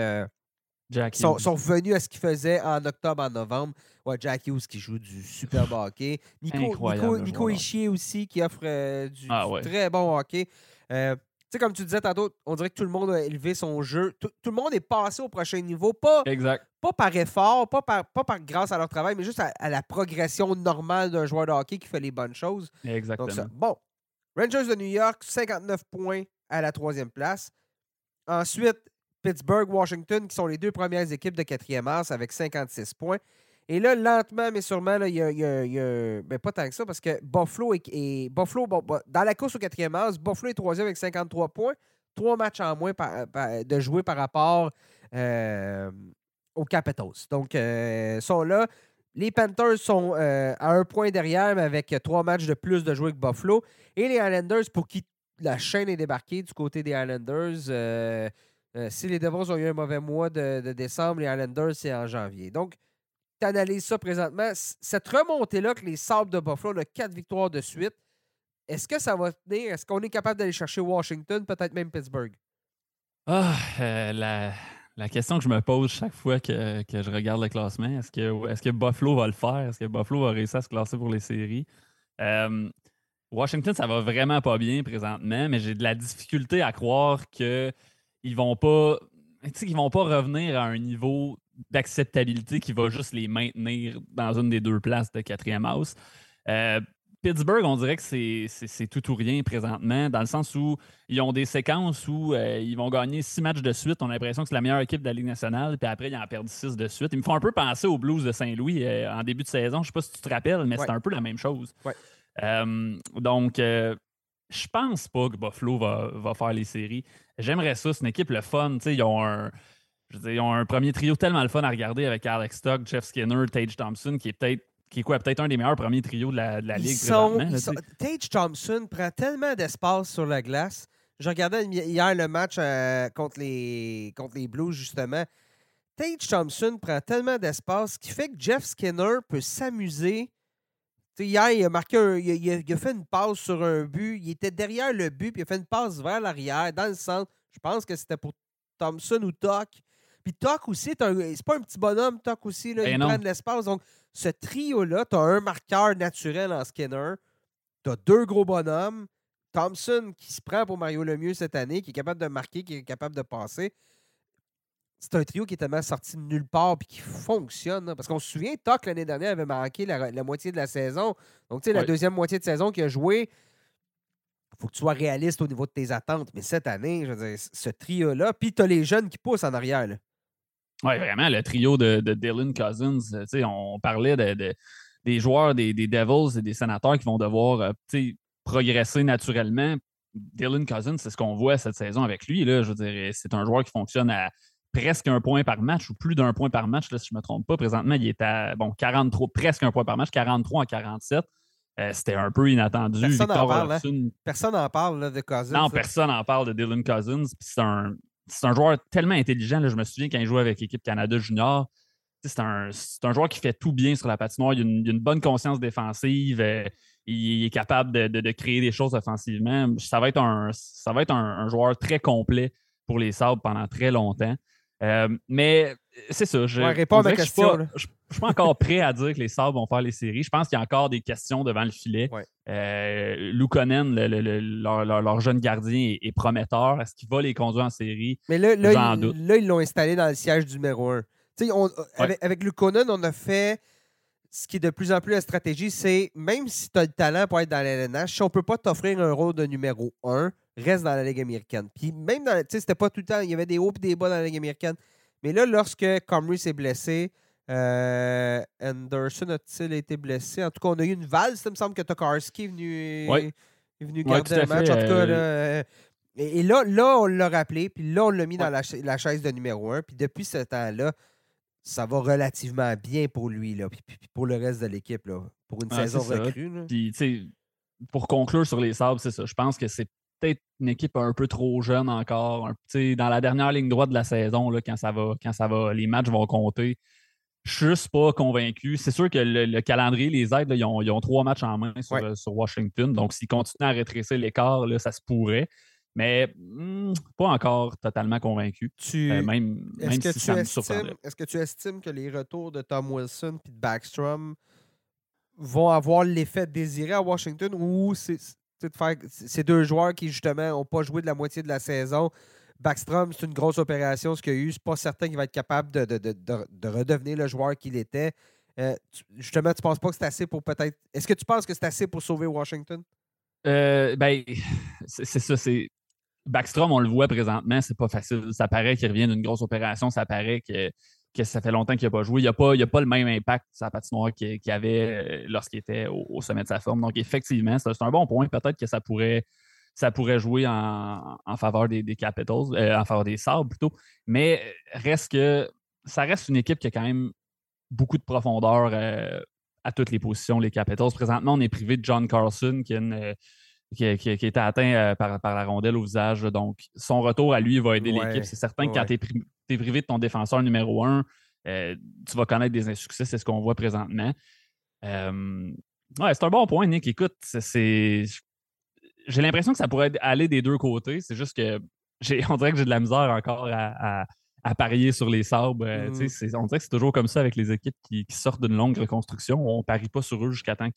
Jack sont, sont, revenus à ce qu'ils faisaient en octobre, en novembre. Ouais, Jack Hughes qui joue du super hockey. Nico, Nico, Nico Ishier aussi qui offre euh, du, ah très bon hockey. Euh, tu sais, comme tu disais tantôt, on dirait que tout le monde a élevé son jeu. Tout, le monde est passé au prochain niveau. Pas, exact. pas par effort, pas par, pas par grâce à leur travail, mais juste à, la progression normale d'un joueur de hockey qui fait les bonnes choses. Exactement. Donc, bon, Rangers de New York, 59 points à la troisième place. Ensuite, Pittsburgh, Washington, qui sont les deux premières équipes de quatrième mars avec 56 points. Et là, lentement, mais sûrement, il y a, ben, pas tant que ça, parce que Buffalo est, Buffalo, dans la course au quatrième as, Buffalo est troisième avec 53 points, trois matchs en moins de jouer par rapport euh, aux Capitals. Donc, euh, sont là. Les Panthers sont euh, à un point derrière, mais avec trois matchs de plus de jouer que Buffalo. Et les Islanders, pour qui la chaîne est débarquée du côté des Islanders, si les Devils ont eu un mauvais mois de, décembre, les Islanders, c'est en janvier. Donc, tu analyses ça présentement. Cette remontée-là que les Sabres de Buffalo ont quatre victoires de suite, est-ce que ça va tenir? Est-ce qu'on est capable d'aller chercher Washington, peut-être même Pittsburgh? Ah, euh, la, question que je me pose chaque fois que, je regarde le classement, est-ce que, est que Buffalo va le faire? Est-ce que Buffalo va réussir à se classer pour les séries? Euh, Washington, ça va vraiment pas bien présentement, mais j'ai de la difficulté à croire qu'ils vont pas. qu'ils vont pas revenir à un niveau d'acceptabilité qui va juste les maintenir dans une des deux places de quatrième house. Euh, Pittsburgh, on dirait que c'est tout ou rien présentement, dans le sens où ils ont des séquences où euh, ils vont gagner six matchs de suite. On a l'impression que c'est la meilleure équipe de la Ligue nationale, puis après, ils en perdent six de suite. Ils me font un peu penser aux Blues de Saint-Louis euh, en début de saison. Je ne sais pas si tu te rappelles, mais c'est un peu la même chose. donc, je pense pas que Buffalo va, va faire les séries. J'aimerais ça. C'est une équipe le fun. Ils ont un ils ont un premier trio tellement le fun à regarder avec Alex Stock, Jeff Skinner, Tage Thompson, qui est peut-être qui est quoi, peut-être un des meilleurs premiers trios de la, de la Ligue. Tage Thompson prend tellement d'espace sur la glace. Je regardais hier le match euh, contre, les, contre les Blues, justement. Tage Thompson prend tellement d'espace qui fait que Jeff Skinner peut s'amuser. Hier, il a marqué il, a, fait une passe sur un but. Il était derrière le but, puis il a fait une passe vers l'arrière, dans le centre. Je pense que c'était pour Thompson ou Toc. Puis Toc aussi, c'est pas un petit bonhomme, Toc aussi, là, ben il prend de l'espace. Donc, ce trio-là, tu as un marqueur naturel en Skinner, tu as deux gros bonhommes, Thompson qui se prend pour Mario Lemieux cette année, qui est capable de marquer, qui est capable de passer. C'est un trio qui est tellement sorti de nulle part et qui fonctionne. Parce qu'on se souvient, Toc l'année dernière avait manqué la, moitié de la saison. Donc, tu sais, la deuxième moitié de saison qu'il a joué, il faut que tu sois réaliste au niveau de tes attentes. Mais cette année, je veux dire, ce trio-là, puis tu as les jeunes qui poussent en arrière. Oui, vraiment, le trio de, Dylan Cousins. Euh, on parlait des joueurs des, Devils et des sénateurs qui vont devoir euh, progresser naturellement. Dylan Cousins, c'est ce qu'on voit cette saison avec lui. Là, je veux dire, c'est un joueur qui fonctionne à presque un point par match ou plus d'un point par match, là, si je ne me trompe pas. Présentement, il est à bon, 43, presque un point par match, 43 à 47. Euh, c'était un peu inattendu. Personne n'en parle, hein? Personne parle de Cousins. Non, personne n'en parle de Dylan Cousins. C'est un, un joueur tellement intelligent. je me souviens quand il jouait avec l'équipe Canada Junior. C'est un, joueur qui fait tout bien sur la patinoire. Il a une, bonne conscience défensive. Euh, il est capable de, créer des choses offensivement. Ça va être un, ça va être un, joueur très complet pour les Sabres pendant très longtemps. Euh, mais c'est ça. Je ne suis pas, encore prêt à dire que les Sabres vont faire les séries. Je pense qu'il y a encore des questions devant le filet. Ouais. Euh, leur, jeune gardien, est, prometteur. Est-ce qu'il va les conduire en série? Mais là, là, ils l'ont installé dans le siège du numéro 1. avec, avec Lukonen, on a fait ce qui est de plus en plus la stratégie, c'est même si tu as le talent pour être dans l'LNH, si on ne peut pas t'offrir un rôle de numéro 1, reste dans la Ligue américaine. Puis même dans, tu sais, c'était pas tout le temps, il y avait des hauts et des bas dans la Ligue américaine. Mais là, lorsque Comrie s'est blessé, euh, Anderson a-t-il été blessé? En tout cas, on a eu une valse, il me semble que Tokarski est venu, est venu garder le match. En tout cas, euh, et, là, là, on l'a rappelé, puis là, on l'a mis dans la, chaise de numéro 1. Puis depuis ce temps-là, ça va relativement bien pour lui, là, puis, pour le reste de l'équipe, pour une saison recrue. Puis, pour conclure sur les sables, c'est ça. Je pense que c'est peut-être une équipe un peu trop jeune encore. dans la dernière ligne droite de la saison, là, quand ça va, quand ça va, les matchs vont compter. Je suis juste pas convaincu. C'est sûr que le, calendrier les aide. ils, ont, trois matchs en main sur, Washington. Donc, s'ils continuent à rétrécir l'écart, ça se pourrait. Mais hmm, pas encore totalement convaincu. Tu... Euh, même, même si ça me Est-ce que tu estimes que les retours de Tom Wilson et de Backstrom vont avoir l'effet désiré à Washington ou c'est ces deux joueurs qui, justement, n'ont pas joué de la moitié de la saison. Backstrom, c'est une grosse opération, ce qu'il a eu. C'est pas certain qu'il va être capable de, de, redevenir le joueur qu'il était. Euh, justement, tu penses pas que c'est assez pour peut-être. Est-ce que tu penses que c'est assez pour sauver Washington? Euh, ben, c'est ça. C'est Backstrom, on le voit présentement, c'est pas facile. Ça paraît qu'il revient d'une grosse opération. Ça paraît que que ça fait longtemps qu'il n'a pas joué. Il n'a pas, pas le même impact sur la patinoire qu'il avait lorsqu'il était au, sommet de sa forme. Donc, effectivement, c'est un bon point. Peut-être que ça pourrait, ça pourrait jouer en, faveur des, Capitals, en faveur des Sabres plutôt. Mais reste que ça reste une équipe qui a quand même beaucoup de profondeur à toutes les positions, les Capitals. Présentement, on est privé de John Carlson, qui, a qui, été atteint euh, par, la rondelle au visage. Donc, son retour à lui va aider l'équipe. C'est certain que quand tu es, privé de ton défenseur numéro un, euh, tu vas connaître des insuccès. C'est ce qu'on voit présentement. Euh, ouais, c'est un bon point, Nick. Écoute, c'est. J'ai l'impression que ça pourrait aller des deux côtés. C'est juste que on dirait que j'ai de la misère encore à, à parier sur les sabres. Euh, mm. On dirait que c'est toujours comme ça avec les équipes qui, sortent d'une longue reconstruction. On ne parie pas sur eux jusqu'à temps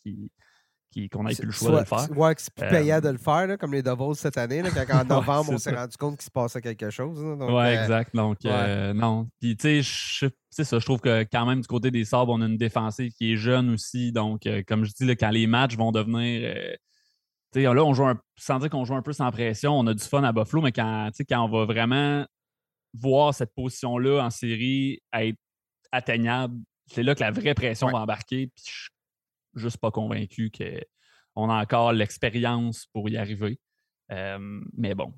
qu'on n'ait plus le choix de le faire. Ouais, c'est plus payant euh, de le faire, comme les Devils cette année, quand en novembre, on s'est rendu compte qu'il se passait quelque chose. Oui, ouais, euh, exact. Donc, non. Puis, tu sais, ça, je trouve que quand même, du côté des sabres, on a une défensive qui est jeune aussi. Donc, comme je dis, quand les matchs vont devenir. là, on joue sans dire qu'on joue un peu sans pression, on a du fun à Buffalo, mais quand, quand on va vraiment voir cette position-là en série être atteignable, c'est là que la vraie pression va embarquer. Puis je juste pas convaincu qu'on a encore l'expérience pour y arriver. Euh, mais bon,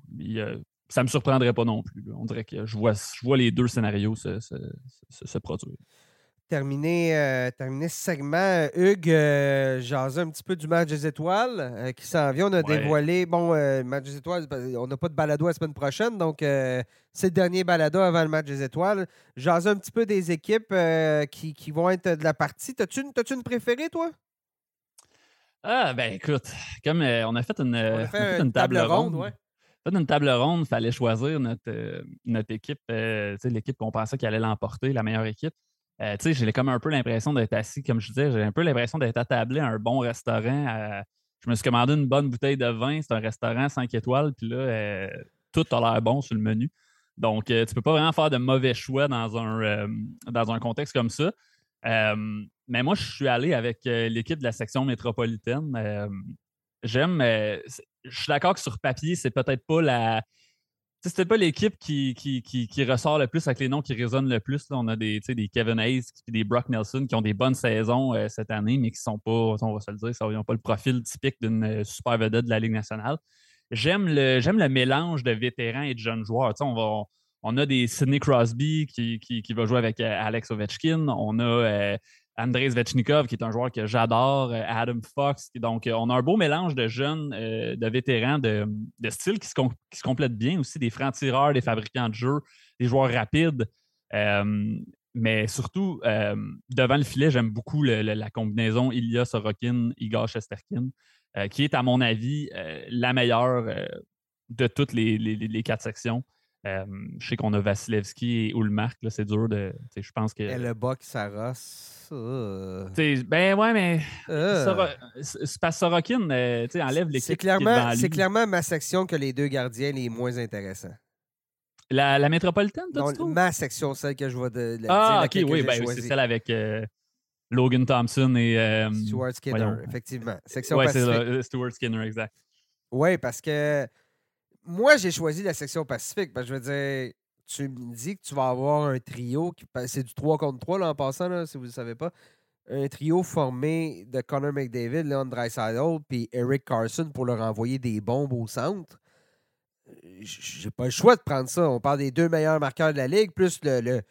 ça ne me surprendrait pas non plus. On dirait que je vois, je vois les deux scénarios se produire terminer, euh, terminer ce segment, Hugues, euh, un petit peu du match des étoiles euh, qui s'en vient. On a dévoilé, bon, euh, match des étoiles, on n'a pas de balado la semaine prochaine, donc c'est le dernier balado avant le match des étoiles. Jaser un petit peu des équipes qui, qui, vont être de la partie. T'as-tu une, une préférée, toi? Ah, ben écoute, comme on a fait une, une table, ronde, ouais. Fait une table ronde, il fallait choisir notre, notre équipe, l'équipe qu'on pensait qu'elle allait l'emporter, la meilleure équipe. Euh, tu sais, j'ai comme un peu l'impression d'être assis, comme je disais, j'ai un peu l'impression d'être attablé à un bon restaurant. je me suis commandé une bonne bouteille de vin. C'est un restaurant 5 étoiles, puis là, euh, tout a l'air bon sur le menu. Donc, euh, tu ne peux pas vraiment faire de mauvais choix dans un, dans un contexte comme ça. mais moi, je suis allé avec l'équipe de la section métropolitaine. J'aime, je suis d'accord que sur papier, c'est peut-être pas la, c'était pas l'équipe qui, ressort le plus avec les noms qui résonnent le plus. On a des, Kevin Hayes et des Brock Nelson qui ont des bonnes saisons euh, cette année, mais qui sont pas, on va se le dire, ils n'ont pas le profil typique d'une euh, super vedette de la Ligue nationale. J'aime le, mélange de vétérans et de jeunes joueurs. on, a des Sidney Crosby qui, qui, va jouer avec euh, Alex Ovechkin. On a Andrei Zvechnikov, qui est un joueur que j'adore, euh, Adam Fox. Donc, euh, on a un beau mélange de jeunes, euh, de vétérans, de, styles qui se, complètent bien aussi, des francs-tireurs, des fabricants de jeux, des joueurs rapides. mais surtout, devant le filet, j'aime beaucoup la combinaison Ilya Sorokin, Igor Shesterkin, qui est, à mon avis, la meilleure de toutes les quatre sections. Euh, je sais qu'on a Vasilevski et Ulmark, c'est dur de. Je pense que. Et le box Saros. Ben ouais, mais. Euh. Sorokin, euh, enlève l'équipe. C'est clairement, c'est clairement ma section que les deux gardiens les moins intéressants. La, la métropolitaine, Non, ma section, celle que je vois de. ah, ok, oui, ben, c'est celle avec Logan Thompson et. Stuart Skinner, effectivement. Section ouais, c'est Stuart Skinner, exact. Oui, parce que moi, j'ai choisi la section Pacifique. Parce que je veux dire, tu me dis que tu vas avoir un trio, qui c'est du 3 contre 3 là, en passant, là, si vous ne le savez pas. Un trio formé de Connor McDavid, Leon Draisaitl puis Eric Carson pour leur envoyer des bombes au centre. J'ai pas le choix de prendre ça. On parle des deux meilleurs marqueurs de la ligue, plus le,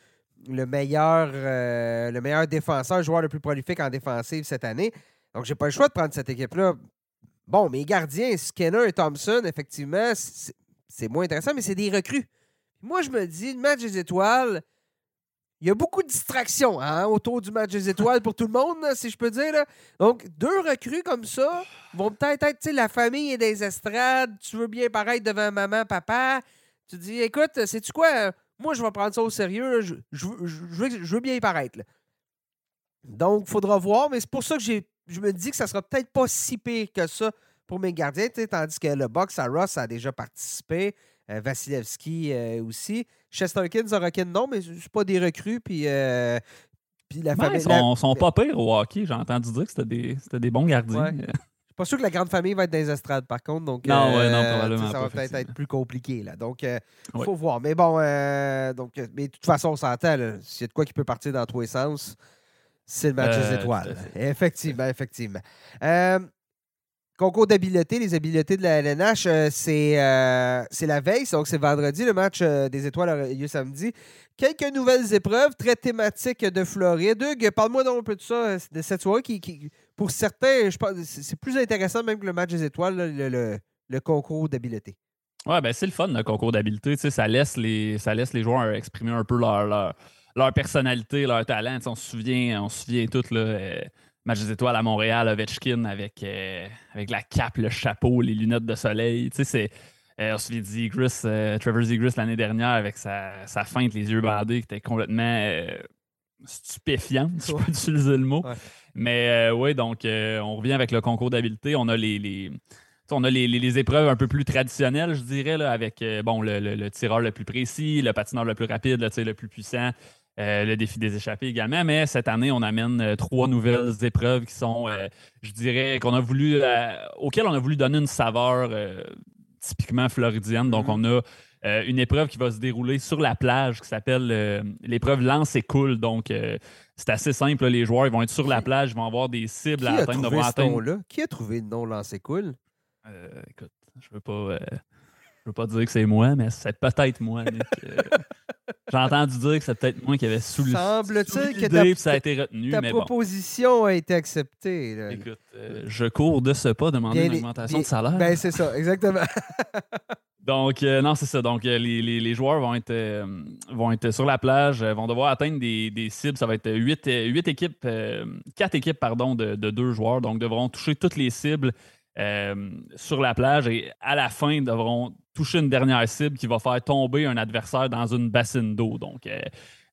le, meilleur, euh, le meilleur défenseur, joueur le plus prolifique en défensive cette année. Donc, j'ai pas le choix de prendre cette équipe-là. Bon, mes gardiens, Skinner et Thompson, effectivement, c'est moins intéressant, mais c'est des recrues. Moi, je me dis, le match des étoiles, il y a beaucoup de distractions hein, autour du match des étoiles pour tout le monde, si je peux dire. Donc, deux recrues comme ça vont peut-être être, la famille et des estrades. Tu veux bien paraître devant maman, papa. Tu dis, écoute, sais-tu quoi? Moi, je vais prendre ça au sérieux. Je, veux, bien paraître. Donc, il faudra voir, mais c'est pour ça que j'ai je me dis que ça sera peut-être pas si pire que ça pour mes gardiens, tandis que le box à Ross a déjà participé. Euh, Vasilevski euh, aussi. Chesterkin, Zorokin, non, mais c'est pas des recrues. Puis, euh, puis la famille. Ils sont, sont, pas pires au hockey. J'ai entendu dire que c'était des, des, bons gardiens. suis pas sûr que la grande famille va être dans les estrades, par contre. Donc, non, ouais, non, probablement Ça va peut-être être plus compliqué. Là. Donc, il faut voir. Mais bon, donc, mais de toute façon, on s'entend. S'il y a de quoi qui peut partir dans tous les sens, c'est le match des étoiles. Effectivement, effectivement. Concours d'habileté, les habiletés de la LNH, euh, euh, c'est la veille, donc c'est vendredi. Le match euh, des étoiles a lieu samedi. Quelques nouvelles épreuves très thématiques de Floride. Hugues, parle-moi donc un peu de ça, de cette soirée qui, pour certains, je pense, c'est plus intéressant même que le match des étoiles, le, concours d'habileté. Ouais, ben c'est le fun, le concours d'habileté. Ça laisse, les, ça laisse les joueurs exprimer un peu leur, leur, personnalité, leur talent. on se souvient, on se souvient tout, là match des étoiles à Montréal, Ovechkin avec, euh, avec la cape, le chapeau, les lunettes de soleil. C'est. Euh, on se dit euh, Trevor Zegris l'année dernière avec sa, sa, feinte, les yeux bandés, qui était complètement stupéfiant, si je peux utiliser le mot. Mais oui, donc on revient avec le concours d'habileté. On a les, les on a les, les, épreuves un peu plus traditionnelles, je dirais, là, avec bon, le, le, tireur le plus précis, le patineur le plus rapide, le, le plus puissant. Euh, le défi des échappées également. Mais cette année, on amène euh, trois nouvelles épreuves qui sont, euh, je dirais, qu'on a voulu, auxquelles on a voulu donner une saveur typiquement floridienne. Donc, mm-hmm. on a une épreuve qui va se dérouler sur la plage qui s'appelle l'épreuve lance et coule. Donc, c'est assez simple. les joueurs ils vont être sur la plage, ils vont avoir des cibles à atteindre... Qui a trouvé le nom lance et coule? écoute, je veux pas. Je veux pas dire que c'est moi, mais c'est peut-être moi, J'ai entendu dire que c'est peut-être moi qui avait sous Semble-t-il que ta, ça a été retenu. Ta proposition a été acceptée. Écoute, euh, je cours de ce pas demander une augmentation de salaire. Ben, c'est ça, exactement. Donc, euh, non, c'est ça. Donc, euh, les, les, joueurs vont être, vont être sur la plage, vont devoir atteindre des, des cibles. Ça va être 8, équipes, 4 équipes pardon, de, de, deux joueurs. Donc, devront toucher toutes les cibles sur la plage et à la fin, devront toucher une dernière cible qui va faire tomber un adversaire dans une bassine d'eau. Donc, euh,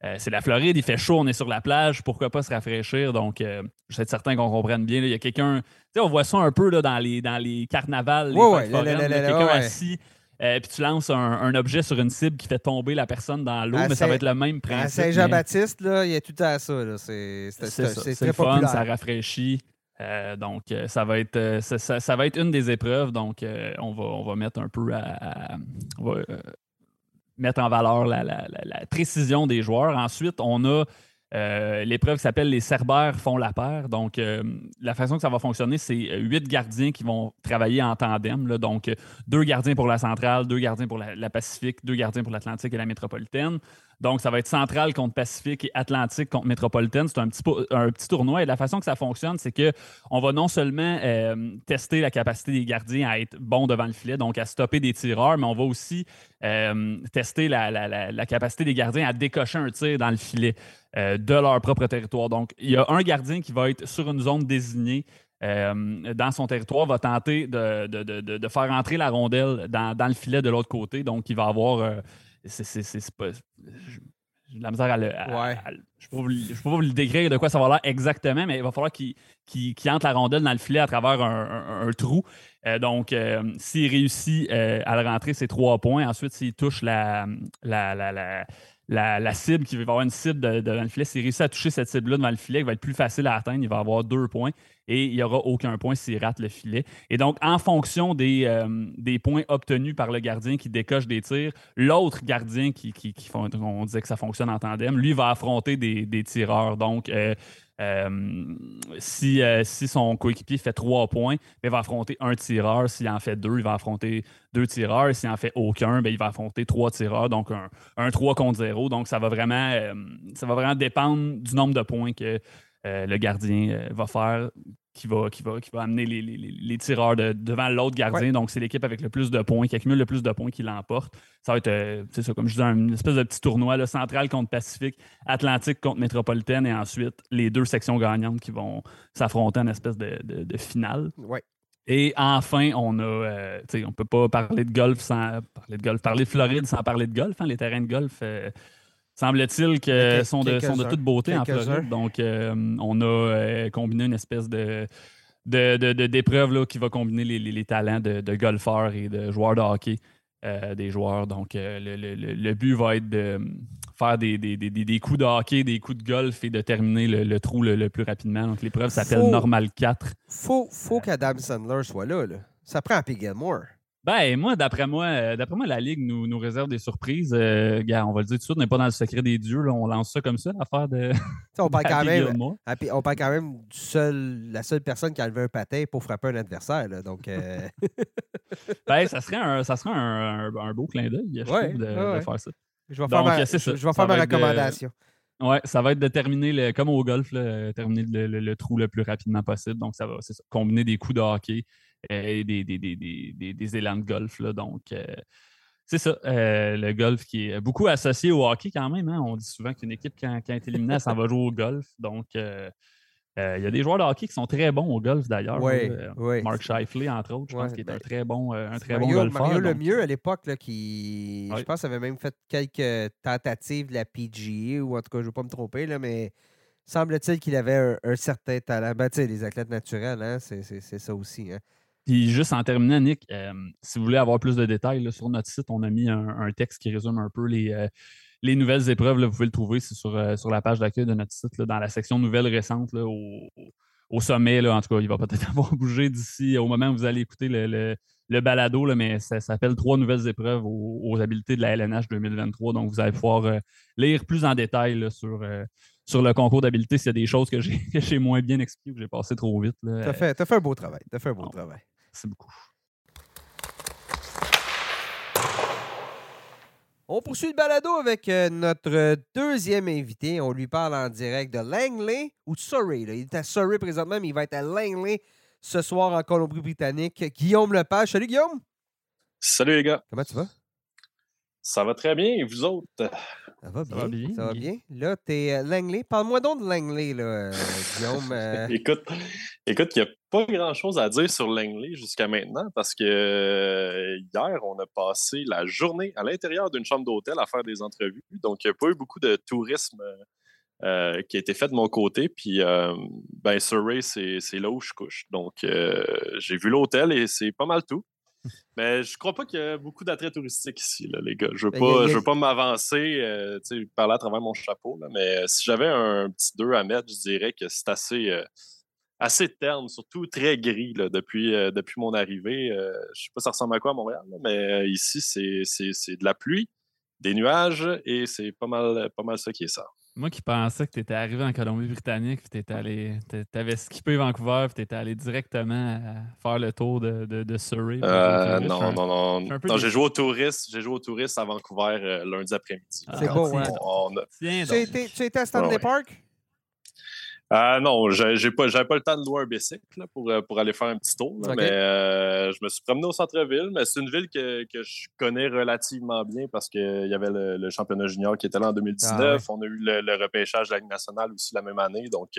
euh, c'est la Floride, il fait chaud, on est sur la plage, pourquoi pas se rafraîchir? Donc, euh, je suis certain qu'on comprenne bien. il y a quelqu'un, tu sais, on voit ça un peu là, dans, les, dans les carnavals, les quelqu'un assis. puis tu lances un, objet sur une cible qui fait tomber la personne dans l'eau, mais ça va être le même principe. À Saint-Jean-Baptiste, il y a tout à ça. C'est très fun, ça rafraîchit. Euh, donc, euh, ça va, être, euh, ça, va être une des épreuves. Donc, on, va, on va mettre un peu à. mettre en valeur la, précision des joueurs. Ensuite, on a l'épreuve qui s'appelle les Cerbères font la paire. Donc, la façon que ça va fonctionner, c'est huit gardiens qui vont travailler en tandem. Donc, deux gardiens pour la centrale, deux gardiens pour la Pacifique, deux gardiens pour l'Atlantique et la métropolitaine. Donc, ça va être central contre Pacifique et Atlantique contre Métropolitaine. C'est un petit, un petit tournoi. Et la façon que ça fonctionne, c'est qu'on va non seulement euh, tester la capacité des gardiens à être bons devant le filet, donc à stopper des tireurs, mais on va aussi euh, tester la, capacité des gardiens à décocher un tir dans le filet euh, de leur propre territoire. Donc, il y a un gardien qui va être sur une zone désignée dans son territoire, va tenter de, faire entrer la rondelle dans, dans le filet de l'autre côté. Donc, il va avoir c'est pas. J'ai la misère à le. je ne peux, pas vous le décrire de quoi ça va l'air exactement, mais il va falloir qu'il entre la rondelle dans le filet à travers un, trou. Euh, donc, euh, s'il réussit euh, à le rentrer, c'est trois points. Ensuite, s'il touche la, la, la la, cible, qui va avoir une cible devant le filet, s'il réussit à toucher cette cible-là devant le filet, il va être plus facile à atteindre, il va avoir deux points et il n'y aura aucun point s'il rate le filet. Et donc, en fonction des, euh, des, points obtenus par le gardien qui décoche des tirs, l'autre gardien qui, qui, on disait que ça fonctionne en tandem, lui va affronter des, des tireurs. Donc, euh, euh, si, euh, si, son coéquipier fait trois points, ben, il va affronter un tireur. S'il en fait deux, il va affronter deux tireurs. S'il en fait aucun, ben, il va affronter trois tireurs. Donc, un, un 3 contre 0. Donc, ça va, vraiment, euh, ça va vraiment dépendre du nombre de points que le gardien va faire qui va, qui va, qui va amener les, les, les tireurs devant l'autre gardien. Donc, c'est l'équipe avec le plus de points, qui accumule le plus de points qui l'emporte. Ça va être, euh, c'est ça, comme je disais, une espèce de petit tournoi là, central contre Pacifique, Atlantique contre Métropolitaine, et ensuite les deux sections gagnantes qui vont s'affronter en espèce de, de, finale. Ouais. Et enfin, on a, euh, sais, on peut pas parler de golf sans parler de golf, parler de Floride sans parler de golf. Hein, les terrains de golf, euh, semble-t-il que sont de, sont de toute beauté en Floride. Donc, euh, on a euh, combiné une espèce de d'épreuve de, qui va combiner les, talents de, golfeurs et de joueurs de hockey euh, des joueurs. Donc, le, but va être de faire des, des, coups de hockey, des coups de golf et de terminer le, trou le, plus rapidement. Donc, l'épreuve s'appelle Normal 4. Faut, faut qu'Adam Sandler soit là, Ça prend un P. Ben, moi, d'après moi, euh, d'après moi, la Ligue nous, nous réserve des surprises. Euh, gars, on va le dire tout de suite, on n'est pas dans le secret des dieux. on lance ça comme ça, l'affaire de. on parle quand même. On parle quand même du seul, la seule personne qui a levé un patin pour frapper un adversaire. donc. Euh, ben, ça serait un, ça serait un, un, beau clin d'œil, je trouve, de, faire ça. Je vais faire ma, je, vais faire ma recommandation. Oui, ça va être de terminer, le, comme au golf, terminer le, trou le plus rapidement possible. Donc, ça va combiner des coups de hockey et des, des, des, des élans de golf. Là, donc, euh, c'est ça, euh, le golf qui est beaucoup associé au hockey quand même. Hein. On dit souvent qu'une équipe, quand, quand elle est éliminée, elle s'en va jouer au golf. Donc, euh, il y a des joueurs de hockey qui sont très bons au golf d'ailleurs. Mark Scheifele, entre autres, je pense qu'il est un ben, très bon, un très bon golfeur. Mario le mieux à l'époque, qui, je pense, avait même fait quelques tentatives de la PGA, ou en tout cas, je ne veux pas me tromper, là, mais semble-t-il qu'il avait un, certain talent. Ben, les athlètes naturels, hein, c'est ça aussi. Hein. Puis juste en terminant, Nick, euh, si vous voulez avoir plus de détails sur notre site, on a mis un, texte qui résume un peu les, euh, les nouvelles épreuves. vous pouvez le trouver sur, euh, sur la page d'accueil de notre site, dans la section nouvelles récentes, au, sommet. en tout cas, il va peut-être avoir bougé d'ici au moment où vous allez écouter le, balado, mais ça, s'appelle Trois nouvelles épreuves aux, habiletés de la LNH 2023. Donc, vous allez pouvoir lire plus en détail sur, sur le concours d'habileté s'il y a des choses que j'ai moins bien expliquées, que j'ai passé trop vite. Tu as, fait un beau travail. As fait un beau travail. Merci beaucoup. On poursuit le balado avec euh, notre deuxième invité. On lui parle en direct de Langley ou de Surrey. Il est à Surrey présentement, mais il va être à Langley ce soir en Colombie-Britannique. Guillaume Lepage. Salut Guillaume. Salut les gars. Comment tu vas? Ça va très bien. Et vous autres? Ça va bien. Ça va bien. Là, tu es euh, Langley. Parle-moi donc de Langley, là, euh, Guillaume. Euh. écoute, écoute, il n'y a pas grand-chose à dire sur Langley jusqu'à maintenant parce que hier, on a passé la journée à l'intérieur d'une chambre d'hôtel à faire des entrevues. Donc, il n'y a pas eu beaucoup de tourisme qui a été fait de mon côté. Puis, ben, Surrey, c'est là où je couche. Donc, j'ai vu l'hôtel et c'est pas mal tout. Mais je crois pas qu'il y a beaucoup d'attraits touristiques ici, les gars. Je veux ben, pas, veux pas m'avancer, euh, parler à travers mon chapeau, mais euh, si j'avais un petit 2 à mettre, je dirais que c'est assez, euh, assez terne, surtout très gris depuis, depuis mon arrivée. je sais pas ça ressemble à quoi à Montréal, mais ici, c'est de la pluie, des nuages, et c'est pas mal, pas mal ça qui est ça. Moi qui pensais que tu étais arrivé en Colombie-Britannique, puis tu allé, avais skippé Vancouver, puis tu étais allé directement faire le tour de, de, Surrey. Euh, non, non, non, non. j'ai joué au touriste, j'ai joué au touriste à Vancouver euh, lundi après-midi. c'est beau, hein? Tu, as été, à Stanley Park? Euh, non, j'ai pas, j'avais pas le temps de louer un bicycle pour, euh, pour aller faire un petit tour. Mais euh, je me suis promené au centre-ville. Mais c'est une ville que, que, je connais relativement bien parce qu'il y avait le, championnat junior qui était là en 2019. Ah On a eu le, repêchage de la Ligue nationale aussi la même année. Donc,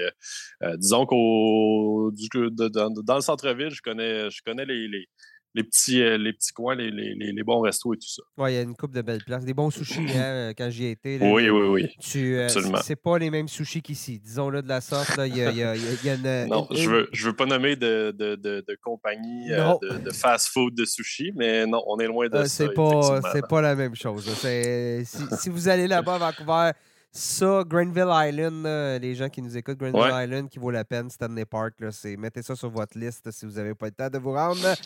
disons qu'au dans, le centre-ville, je connais, je connais les, les les petits, euh, les petits coins, les, les, les, bons restos et tout ça. Oui, il y a une coupe de belles places. Des bons sushis, hein, euh, quand j'y étais. oui, oui, oui. Tu, euh, C'est pas les mêmes sushis qu'ici. Disons-le de la sorte. Là, il, y a, il, y a, il y a une, non, je veux, je veux pas nommer de, de, de, de compagnie de, de fast-food de sushis, mais non, on est loin de ça. C'est pas, pas la même chose. Si, si, vous allez là-bas à Vancouver, ça, Granville Island, les gens qui nous écoutent, Granville Island, qui vaut la peine, Stanley Park, là, mettez ça sur votre liste si vous n'avez pas le temps de vous rendre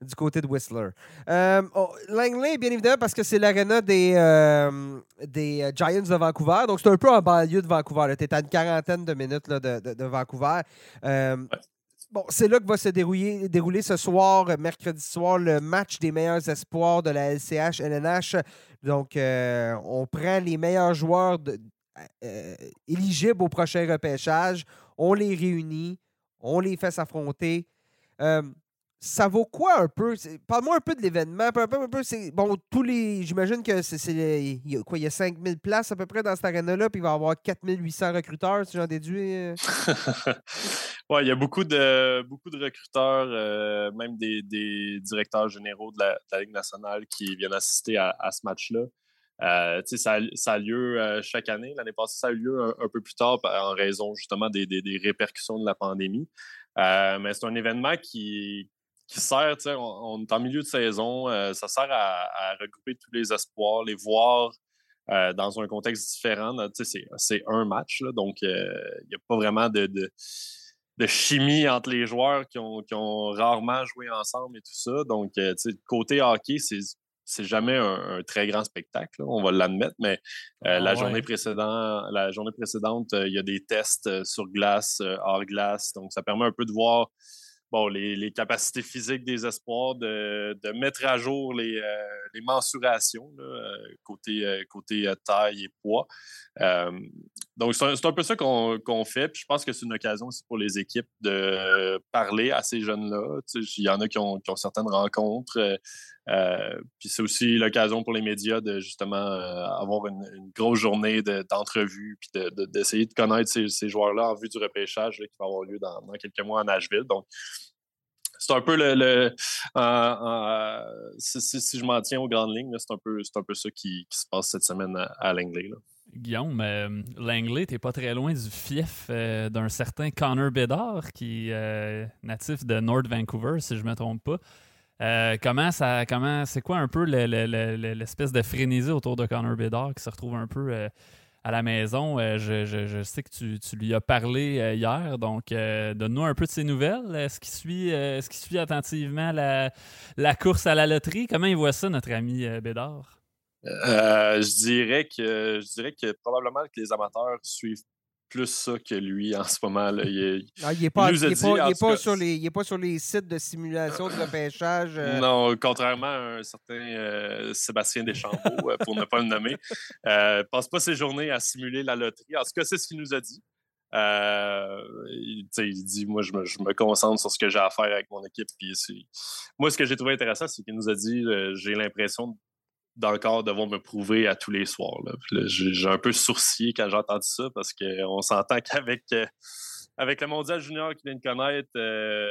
du côté de Whistler. Euh, oh, Langley, bien évidemment, parce que c'est l'aréna des, euh, des euh, Giants de Vancouver. Donc, c'est un peu en banlieue de Vancouver. Tu es à une quarantaine de minutes là, de, de, Vancouver. Bon, c'est là que va se dérouler, dérouler ce soir, mercredi soir, le match des meilleurs espoirs de la LCH, LNH. Donc, on prend les meilleurs joueurs éligibles au prochain repêchage, on les réunit, on les fait s'affronter ça vaut quoi un peu? Parle-moi un peu de l'événement. Un peu, un peu, bon, tous les. J'imagine que c'est. Y a quoi? Il y a 5000 places à peu près dans cette arène-là, puis il va y avoir 4800 recruteurs, si j'en déduis. Euh? oui, il y a beaucoup de, beaucoup de recruteurs, euh, même des, directeurs généraux de la, Ligue nationale qui viennent assister à, ce match-là. Euh, ça, ça, a lieu chaque année. L'année passée, ça a eu lieu un, peu plus tard en raison justement des, des répercussions de la pandémie. mais c'est un événement qui, qui sert, on, on, est en milieu de saison, euh, ça sert à, regrouper tous les espoirs, les voir dans un contexte différent. C'est un match, donc il n'y a pas vraiment de, de, chimie entre les joueurs qui ont, qui ont, rarement joué ensemble et tout ça. Donc, côté hockey, c'est c'est jamais un, très grand spectacle, on va l'admettre, mais euh, la, ah journée précédente, la journée précédente, euh, il y a des tests euh, sur glace, hors glace, donc ça permet un peu de voir bon, les, capacités physiques des espoirs, de, mettre à jour les, mensurations côté, côté taille et poids. donc, c'est un, peu ça qu'on fait. Puis je pense que c'est une occasion aussi pour les équipes de parler à ces jeunes-là. Il y en a qui ont, qui ont certaines rencontres. Euh, puis c'est aussi l'occasion pour les médias de justement euh, avoir une, grosse journée d'entrevues, puis d'essayer de, connaître ces, joueurs-là en vue du repêchage qui va avoir lieu dans, quelques mois à Nashville. Donc, c'est un peu le. si, je m'en tiens aux grandes lignes, c'est un, peu, un peu ça qui, se passe cette semaine à, Langley. Guillaume, euh, Langley, t'es pas très loin du fief d'un certain Connor Bedard, qui est natif de North Vancouver, si je ne me trompe pas. Euh, comment ça, comment, c'est quoi un peu l'espèce de frénésie autour de Connor Bedard qui se retrouve un peu euh, à la maison? Euh, je, sais que tu, lui as parlé hier, donc donne-nous un peu de ses nouvelles. Est-ce qu'il suit, est-ce qu'il suit attentivement la, la, course à la loterie? Comment il voit ça, notre ami Bédard? je dirais que je dirais que probablement que les amateurs suivent plus ça que lui en ce moment. Là. Il, n'est pas, sur les, pas sur les sites de simulation de repêchage. Euh. Non, contrairement à un certain euh, Sébastien Deschambault, euh, pour ne pas le nommer. ne passe pas ses journées à simuler la loterie. En tout cas, c'est ce qu'il nous a dit. il, il, dit Moi, je me, je me, concentre sur ce que j'ai à faire avec mon équipe. Puis moi, ce que j'ai trouvé intéressant, c'est qu'il nous a dit J'ai l'impression dans le corps me prouver à tous les soirs. J'ai un peu sourcillé quand j'ai entendu ça parce qu'on s'entend qu'avec euh, avec le mondial junior qu'il vient de connaître, euh,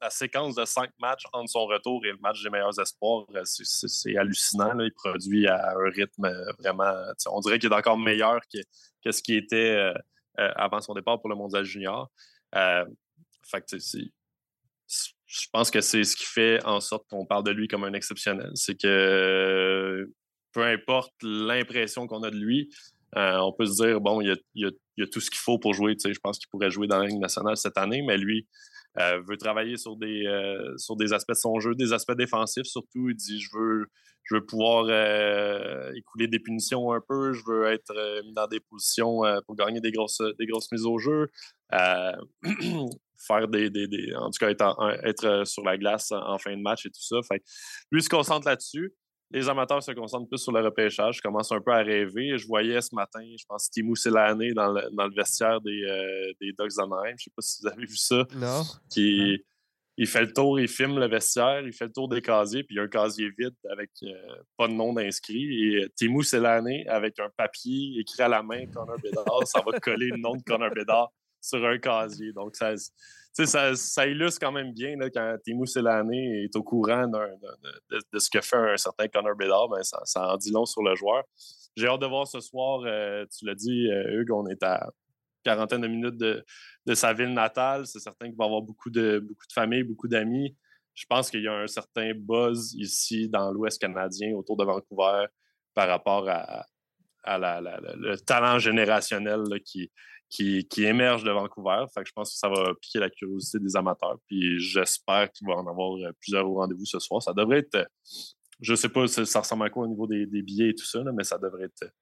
la séquence de cinq matchs entre son retour et le match des meilleurs espoirs, euh, c'est hallucinant. Il produit à un rythme vraiment. On dirait qu'il est encore meilleur que, ce qui était avant son départ pour le mondial junior. fait que je pense que c'est ce qui fait en sorte qu'on parle de lui comme un exceptionnel. C'est que peu importe l'impression qu'on a de lui, euh, on peut se dire, bon, il y a, tout ce qu'il faut pour jouer. je pense qu'il pourrait jouer dans la Ligue nationale cette année, mais lui euh, veut travailler sur des, euh, aspects de son jeu, des aspects défensifs surtout. Il dit, je veux, pouvoir écouler des punitions un peu, je veux être mis dans des positions pour gagner des grosses mises au jeu. faire des, des, en tout cas être, euh, sur la glace en fin de match et tout ça. Fait lui se concentre là-dessus. Les amateurs se concentrent plus sur le repêchage. Je commence un peu à rêver. Je voyais ce matin, je pense, Timou l'année dans le, dans le vestiaire des, euh, des Dogs d'Anaheim. Je ne sais pas si vous avez vu ça. Non. Qui, il fait le tour, il filme le vestiaire, il fait le tour des casiers, puis il y a un casier vide avec euh, pas de nom d'inscrit. Et Timou l'année avec un papier écrit à la main, Connor Bedard, ça va coller le nom de Connor Bedard sur un casier. Donc, ça, ça, illustre quand même bien là, quand Timo Selane est au courant de, ce que fait un certain Connor Bedard, ben, ça, en dit long sur le joueur. J'ai hâte de voir ce soir, euh, tu l'as dit, euh, Hugues, on est à quarantaine de minutes de, sa ville natale. C'est certain qu'il va avoir beaucoup de, beaucoup de familles, beaucoup d'amis. Je pense qu'il y a un certain buzz ici dans l'Ouest canadien autour de Vancouver par rapport à, le talent générationnel qui, qui, émerge de Vancouver. Fait que je pense que ça va piquer la curiosité des amateurs. Puis j'espère qu'il va en avoir euh, plusieurs au rendez-vous ce soir. Ça devrait être, euh, je sais pas ça ressemble à quoi au niveau des, billets et tout ça, mais ça devrait être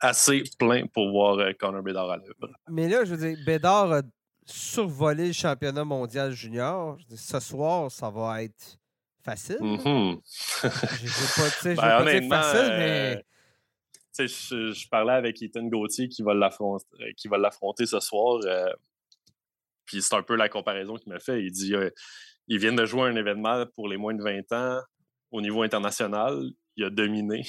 assez plein pour voir euh, Connor Bédard à l'œuvre. Mais là, je veux dire, Bédard a survolé le championnat mondial junior. ce soir, ça va être facile. Mm-hmm. Je ne veux pas, ben, dire facile, mais je, parlais avec Ethan Gauthier qui va l'affronter ce soir. Euh, puis c'est un peu la comparaison qu'il me fait. Il dit euh, il vient de jouer un événement pour les moins de 20 ans au niveau international. Il a dominé.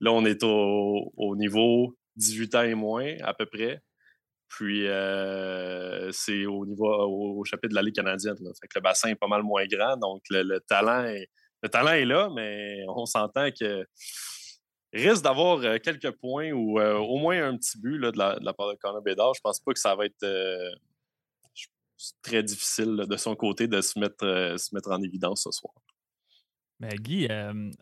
Là, on est au, niveau 18 ans et moins, à peu près. Puis euh, c'est au niveau au, chapitre de la Ligue canadienne. Le bassin est pas mal moins grand, donc le, talent le talent est là, mais on s'entend que risque d'avoir euh, quelques points ou euh, au moins un petit but là, de, la, part de Connor Bédard. Je pense pas que ça va être euh, très difficile de son côté de se mettre, se mettre en évidence ce soir. Mais Guy,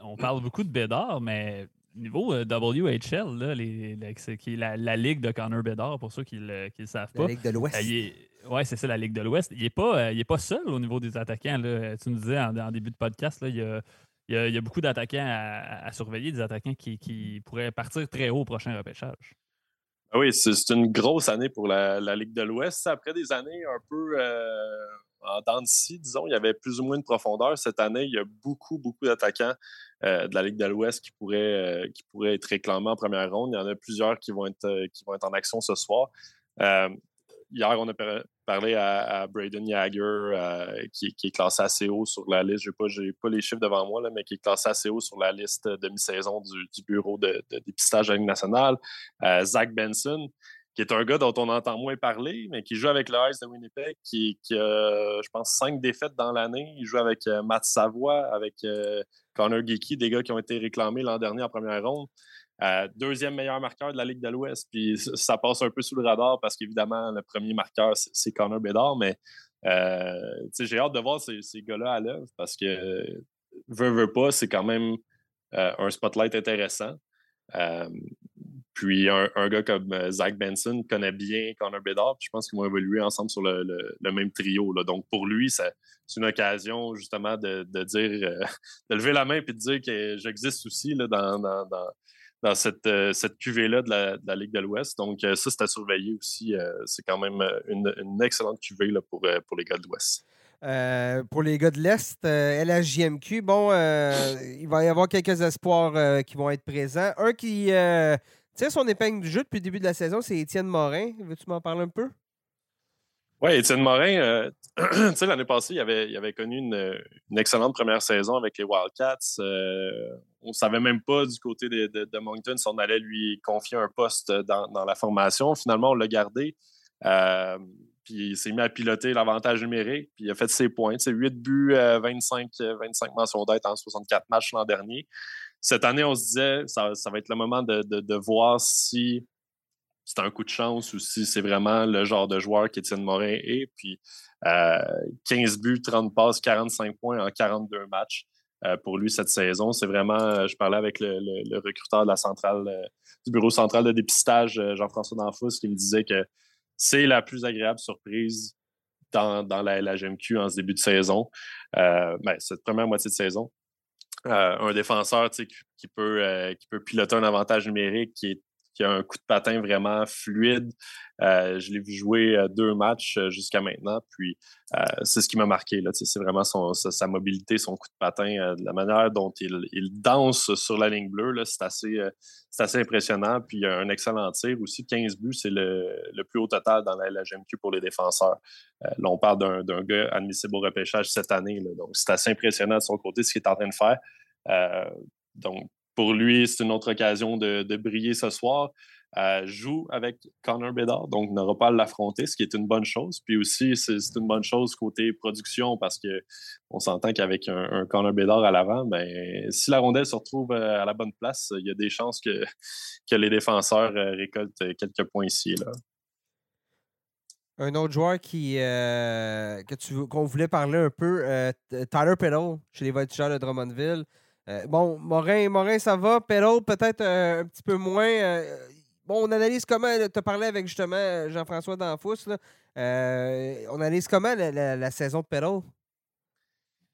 on parle beaucoup de Bédard, mais niveau WHL, là, les, qui est la, ligue de Connor Bedard, pour ceux qui ne le, savent pas. La ligue de l'Ouest. oui, c'est ça, la ligue de l'Ouest. Il n'est pas, pas seul au niveau des attaquants. Là. Tu nous disais en, début de podcast, là, il y a il y a, beaucoup d'attaquants à, surveiller, des attaquants qui, pourraient partir très haut au prochain repêchage. Ah oui, c'est une grosse année pour la, Ligue de l'Ouest. Après des années un peu euh, en dents de scie, disons, il y avait plus ou moins de profondeur. Cette année, il y a beaucoup, beaucoup d'attaquants euh, de la Ligue de l'Ouest qui pourraient, euh, qui pourraient être réclamés en première ronde. Il y en a plusieurs qui vont être, qui vont être en action ce soir. hier, on a parler à, Braden Yager, euh, qui, est classé assez haut sur la liste. Je n'ai pas, les chiffres devant moi, là, mais qui est classé assez haut sur la liste de mi-saison du, bureau de, dépistage de la Ligue nationale. Euh, Zach Benson, qui est un gars dont on entend moins parler, mais qui joue avec le Ice de Winnipeg, qui, a, je pense, cinq défaites dans l'année. Il joue avec euh, Matt Savoie, avec Connor Geeky, des gars qui ont été réclamés l'an dernier en première ronde. Euh, deuxième meilleur marqueur de la Ligue de l'Ouest. Puis ça passe un peu sous le radar parce qu'évidemment, le premier marqueur, c'est Connor Bedard. Mais euh, j'ai hâte de voir ces, gars-là à l'œuvre parce que veut, veut pas, c'est quand même euh, un spotlight intéressant. puis un, gars comme Zach Benson connaît bien Connor Bedard. je pense qu'ils vont évoluer ensemble sur le, même trio. Là. Donc pour lui, c'est une occasion justement de, dire, de lever la main et de dire que j'existe aussi là, dans cette, euh, cette cuvée-là de la, Ligue de l'Ouest. Donc, euh, ça, c'est à surveiller aussi. Euh, c'est quand même une, excellente cuvée là, pour, pour les gars de l'Ouest. pour les gars de l'Est, LHJMQ, bon, il va y avoir quelques espoirs qui vont être présents. Un qui tient son épingle du jeu depuis le début de la saison, c'est Étienne Morin. Veux-tu m'en parler un peu? Oui, Étienne Morin, tu sais, l'année passée, il avait, connu une, excellente première saison avec les Wildcats on ne savait même pas du côté de, Moncton si on allait lui confier un poste dans, la formation. Finalement, on l'a gardé. Euh, puis il s'est mis à piloter l'avantage numérique, puis il a fait ses points. C'est 8 buts, 25, euh, 25 euh, mentions d'aide en 64 matchs l'an dernier. Cette année, on se disait, ça, ça va être le moment de, voir si c'est un coup de chance ou si c'est vraiment le genre de joueur qu'Étienne Morin est. Puis 15 buts, 30 passes, 45 points en 42 matchs. Euh, pour lui cette saison. C'est vraiment, euh, je parlais avec le, recruteur de la centrale, euh, du bureau central de dépistage, Jean-François Danfous, qui me disait que c'est la plus agréable surprise dans, la LHMQ en ce début de saison, ben, cette première moitié de saison. un défenseur qui, peut, qui peut piloter un avantage numérique, qui est qui a un coup de patin vraiment fluide. Euh, je l'ai vu jouer euh, deux matchs euh, jusqu'à maintenant, puis c'est ce qui m'a marqué. C'est vraiment sa, mobilité, son coup de patin, la manière dont il, danse sur la ligne bleue, c'est assez, assez impressionnant. Puis il a un excellent tir aussi. 15 buts, c'est le, plus haut total dans la LGMQ pour les défenseurs. là, on parle d'un gars admissible au repêchage cette année. donc c'est assez impressionnant de son côté ce qu'il est en train de faire. donc, pour lui, c'est une autre occasion de, briller ce soir. Euh, joue avec Connor Bedard, donc n'aura pas à l'affronter, ce qui est une bonne chose. Puis aussi, c'est une bonne chose côté production parce qu'on s'entend qu'avec un, Connor Bedard à l'avant, ben, si la rondelle se retrouve euh, à la bonne place, il y a des chances que, que les défenseurs euh, récoltent quelques points ici là. Un autre joueur qui qu'on voulait parler un peu, Tyler Peddle, chez les Voltigeurs de Drummondville. Euh, bon, Morin, Morin, ça va. Perrault, peut-être euh, un petit peu moins. Euh, bon, on analyse comment. Tu as parlé avec justement Jean-François Danfous. on analyse comment la, saison de Perrault?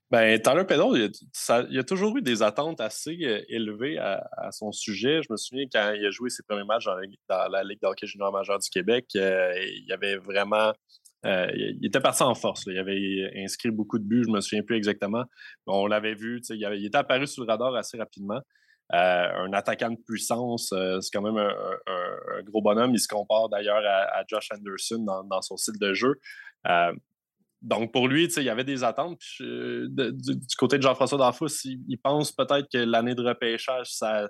Ben, Tyler Peddle, il, y a toujours eu des attentes assez élevées à, son sujet. Je me souviens quand il a joué ses premiers matchs dans, la Ligue d'hockey junior majeur du Québec, il y avait vraiment euh, il était parti en force. Il avait inscrit beaucoup de buts, je ne me souviens plus exactement. On l'avait vu, il, était apparu sur le radar assez rapidement. Euh, un attaquant de puissance, euh, c'est quand même un, gros bonhomme. Il se compare d'ailleurs à, Josh Anderson dans, son style de jeu. donc pour lui, il y avait des attentes. du, côté de Jean-François Danfous, il, pense peut-être que l'année de repêchage, ça,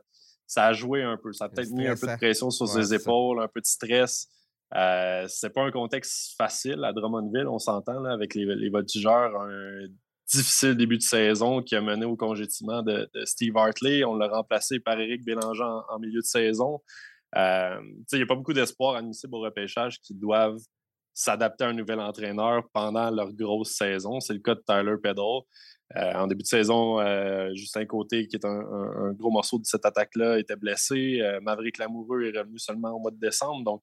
a joué un peu. Ça a peut-être mis un peu de pression sur ses épaules, un peu de stress. Euh, c'est pas un contexte facile à Drummondville, on s'entend avec les, voltigeurs. Un difficile début de saison qui a mené au congétiement de, Steve Hartley. On l'a remplacé par Éric Bélanger en, milieu de saison. Euh, il n'y a pas beaucoup d'espoir admissible au repêchage qui doivent s'adapter à un nouvel entraîneur pendant leur grosse saison. C'est le cas de Tyler Peddle. Euh, en début de saison, euh, Justin Côté, qui est un, gros morceau de cette attaque-là, était blessé. Maverick Lamoureux est revenu seulement au mois de décembre. Donc,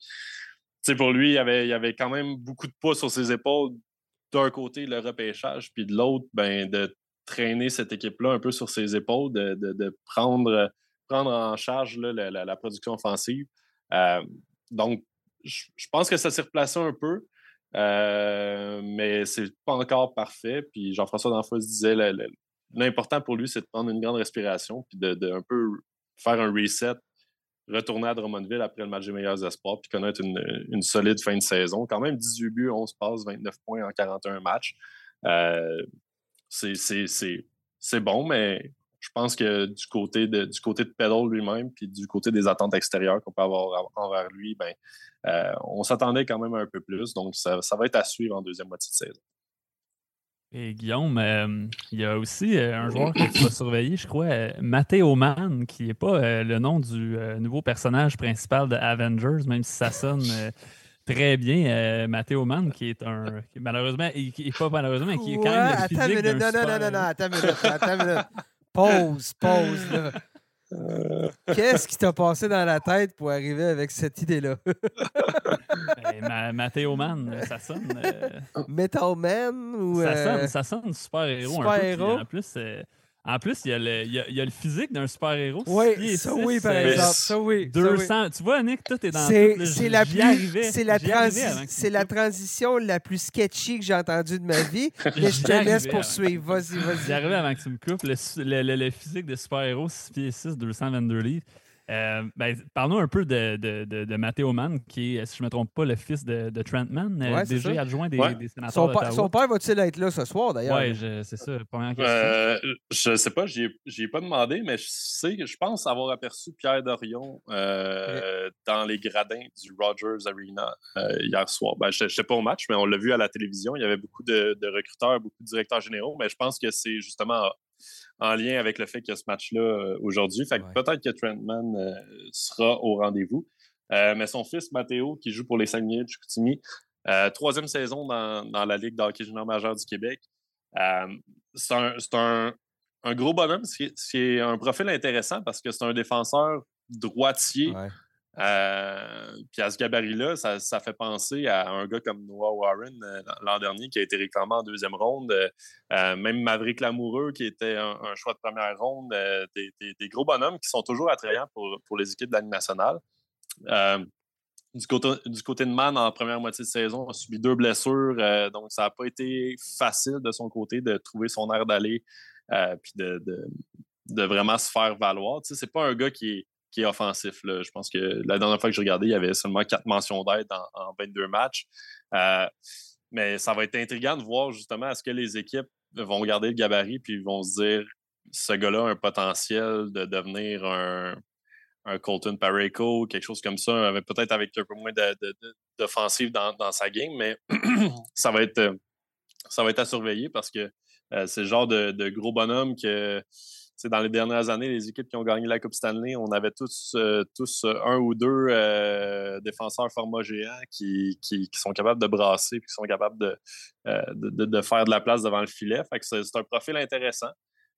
pour lui, il y, avait, avait quand même beaucoup de poids sur ses épaules. D'un côté, le repêchage, puis de l'autre, ben, de traîner cette équipe-là un peu sur ses épaules, de, prendre, en charge la, production offensive. donc, je pense que ça s'est replacé un peu. Euh, mais c'est pas encore parfait. Puis Jean-François Danfos disait l'important pour lui, c'est de prendre une grande respiration puis de, un peu faire un reset, retourner à Drummondville après le match des meilleurs espoirs puis connaître une, solide fin de saison. Quand même 18 buts, 11 passes, 29 points en 41 matchs. Euh, c'est bon, mais je pense que du côté de, du côté de Pedal lui-même, puis du côté des attentes extérieures qu'on peut avoir envers lui, ben, euh, on s'attendait quand même un peu plus. Donc, ça, va être à suivre en deuxième moitié de saison. Et Guillaume, euh, il y a aussi euh, un joueur que tu vas surveiller, je crois, Matteo Mann, qui n'est pas le nom du nouveau personnage principal de Avengers, même si ça sonne très bien. Matteo Mann, qui est un. malheureusement, il, pas malheureusement, mais qui est quand même le physique d'un non, non, non, non, non, attends minute, attends minute. Pause, pause, là. Euh. Qu'est-ce qui t'a passé dans la tête pour arriver avec cette idée-là? ben, Mathéo Man, ça sonne. Euh... Metal Man ou. Ça, sonne, euh, ça sonne super héros super un peu. Héros. En plus, euh, en plus, il y, a le, il, y a, le physique d'un super-héros. Oui, ça oui, par exemple. Ça oui. 200. Tu vois, Nick, tout est dans C'est la, c'est la, c'est la transition la plus sketchy que j'ai entendue de ma vie. mais je te laisse poursuivre. Vas-y, vas-y. J'arrive avant que tu me coupes. Le, le physique de super-héros, 6 pieds 6, 222 livres. Euh, ben, Parlons un peu de, de, de, Matteo Mann, qui est, si je ne me trompe pas, le fils de, de Trent Mann, euh, déjà adjoint des, des sénateurs. Son, son père va-t-il être là ce soir, d'ailleurs? Oui, c'est ça, première question. Euh, je ne sais pas, je n'y ai, pas demandé, mais je sais je pense avoir aperçu Pierre Dorion dans les gradins du Rogers Arena hier soir. Ben, je n'étais pas au match, mais on l'a vu à la télévision. Il y avait beaucoup de, recruteurs, beaucoup de directeurs généraux, mais je pense que c'est justement en lien avec le fait qu'il y a ce match-là euh, aujourd'hui. Fait peut-être que Trentman euh, sera au rendez-vous. Euh, mais son fils, Mathéo, qui joue pour les Saguenay de Chicoutimi, troisième saison dans, la Ligue d'hockey junior majeur du Québec. c'est un, gros bonhomme. C'est un profil intéressant parce que c'est un défenseur droitier. Euh, puis à ce gabarit-là, ça, fait penser à un gars comme Noah Warren euh, l'an dernier qui a été réclamé en deuxième ronde. Euh, même Maverick Lamoureux qui était un, choix de première ronde. Des, gros bonhommes qui sont toujours attrayants pour, les équipes de la Ligue nationale. Du côté, de Man, en première moitié de saison, a subi deux blessures. donc, ça n'a pas été facile de son côté de trouver son air d'aller puis de, de, vraiment se faire valoir. Tu sais, c'est pas un gars qui est qui est offensif. Je pense que la dernière fois que j'ai regardé, il y avait seulement quatre mentions d'aide en, 22 matchs. Euh, mais ça va être intriguant de voir justement est-ce que les équipes vont regarder le gabarit puis vont se dire ce gars-là a un potentiel de devenir un, Colton Pareco, quelque chose comme ça, peut-être avec un peu moins d'offensive dans, sa game, mais ça va être ça va être à surveiller parce que euh, c'est le genre de, gros bonhomme que dans les dernières années, les équipes qui ont gagné la Coupe Stanley, on avait tous, euh, tous euh, un ou deux euh, défenseurs format géant qui, qui, sont capables de brasser et qui sont capables de, de, faire de la place devant le filet. c'est un profil intéressant.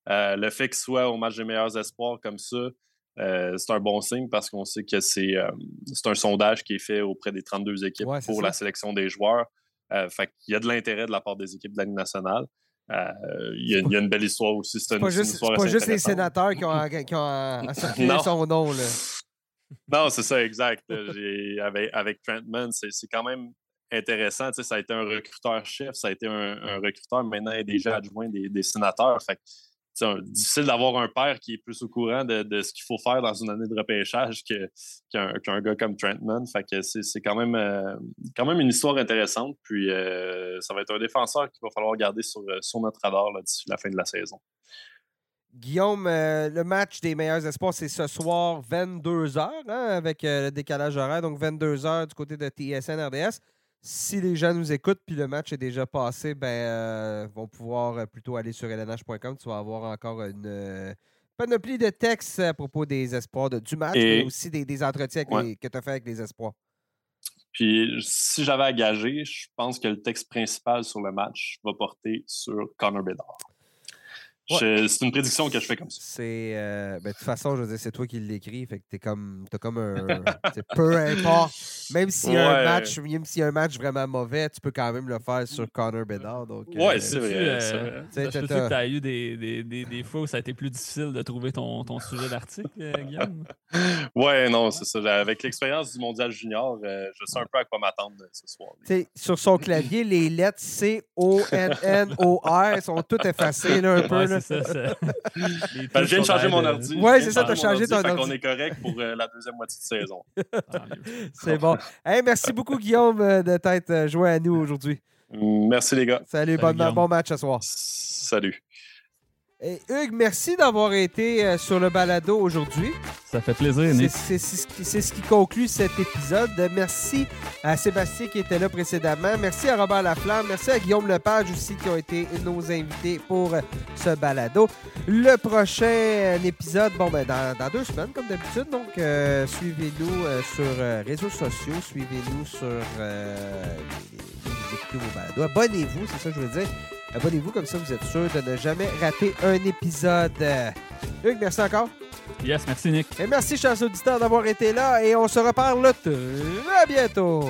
le fait qu'il soit au match des meilleurs espoirs comme ça, c'est un bon signe parce qu'on sait que c'est un sondage qui est fait auprès des 32 équipes pour la sélection des joueurs. fait il y a de l'intérêt de la part des équipes de la Ligue nationale. Euh, il y, a une belle histoire aussi. C'est pas, juste, pas juste les sénateurs qui ont, qui ont son nom. Là. Non, c'est ça, exact. avec, avec Trentman, c'est quand même intéressant. ça a été un recruteur-chef, ça a été un, recruteur, maintenant il est déjà adjoint des, des sénateurs. Fait c'est difficile d'avoir un père qui est plus au courant de, ce qu'il faut faire dans une année de repêchage qu'un gars comme Trentman. Fait que c'est quand même euh, quand même une histoire intéressante. Puis euh, ça va être un défenseur qu'il va falloir garder sur, euh, sur notre radar d'ici la fin de la saison. Guillaume, le match des meilleurs espoirs, c'est ce soir 22h hein, avec le décalage horaire, donc 22h du côté de TSN RDS si les gens nous écoutent puis le match est déjà passé, ben euh, vont pouvoir euh, plutôt aller sur lnh.com. Tu vas avoir encore une euh, panoplie de textes à propos des espoirs du match, mais aussi des, entretiens que tu as fait avec les espoirs. Puis si j'avais à gager, je pense que le texte principal sur le match va porter sur Connor Bedard. C'est une prédiction que je fais comme ça. C'est. Euh, ben, de toute façon, je veux dire, c'est toi qui l'écris. Fait que t'es comme. T'as comme un. peu importe. Même s'il y, a un match, même a un match vraiment mauvais, tu peux quand même le faire sur Connor Bedard. Donc, ouais, euh, c'est vrai. Euh, je sais que tu as eu des, des, des, des, fois où ça a été plus difficile de trouver ton, ton sujet d'article, Guillaume? ouais, non, c'est ça. Avec l'expérience du mondial junior, je sais un peu à quoi m'attendre ce soir. sur son clavier, les lettres C, O, N, N, O, R sont toutes effacées là, un peu c'est ça. Ben, je viens de changer mon ordi. Oui, c'est ça, tu as changé ton ordi. On est correct pour euh, la deuxième moitié de saison. c'est bon. merci beaucoup, Guillaume, euh, de t'être euh, joint à nous aujourd'hui. Merci, les gars. Salut, bon match ce soir. Salut. Et Hugues, merci d'avoir été euh, sur le balado aujourd'hui. Ça fait plaisir, Nick. C'est ce qui conclut cet épisode. Merci à Sébastien qui était là précédemment. Merci à Robert Laflamme. Merci à Guillaume Lepage aussi qui ont été nos invités pour euh, ce balado. Le prochain euh, épisode, bon, ben, dans, deux semaines, comme d'habitude. Donc, suivez-nous sur réseaux sociaux. Suivez-nous sur Abonnez-vous, c'est ça que je veux dire. Abonnez-vous, comme ça vous êtes sûr de ne jamais rater un épisode. Hugues, merci encore. Yes, merci Nick. Et merci, chers auditeurs, d'avoir été là et on se reparle très bientôt.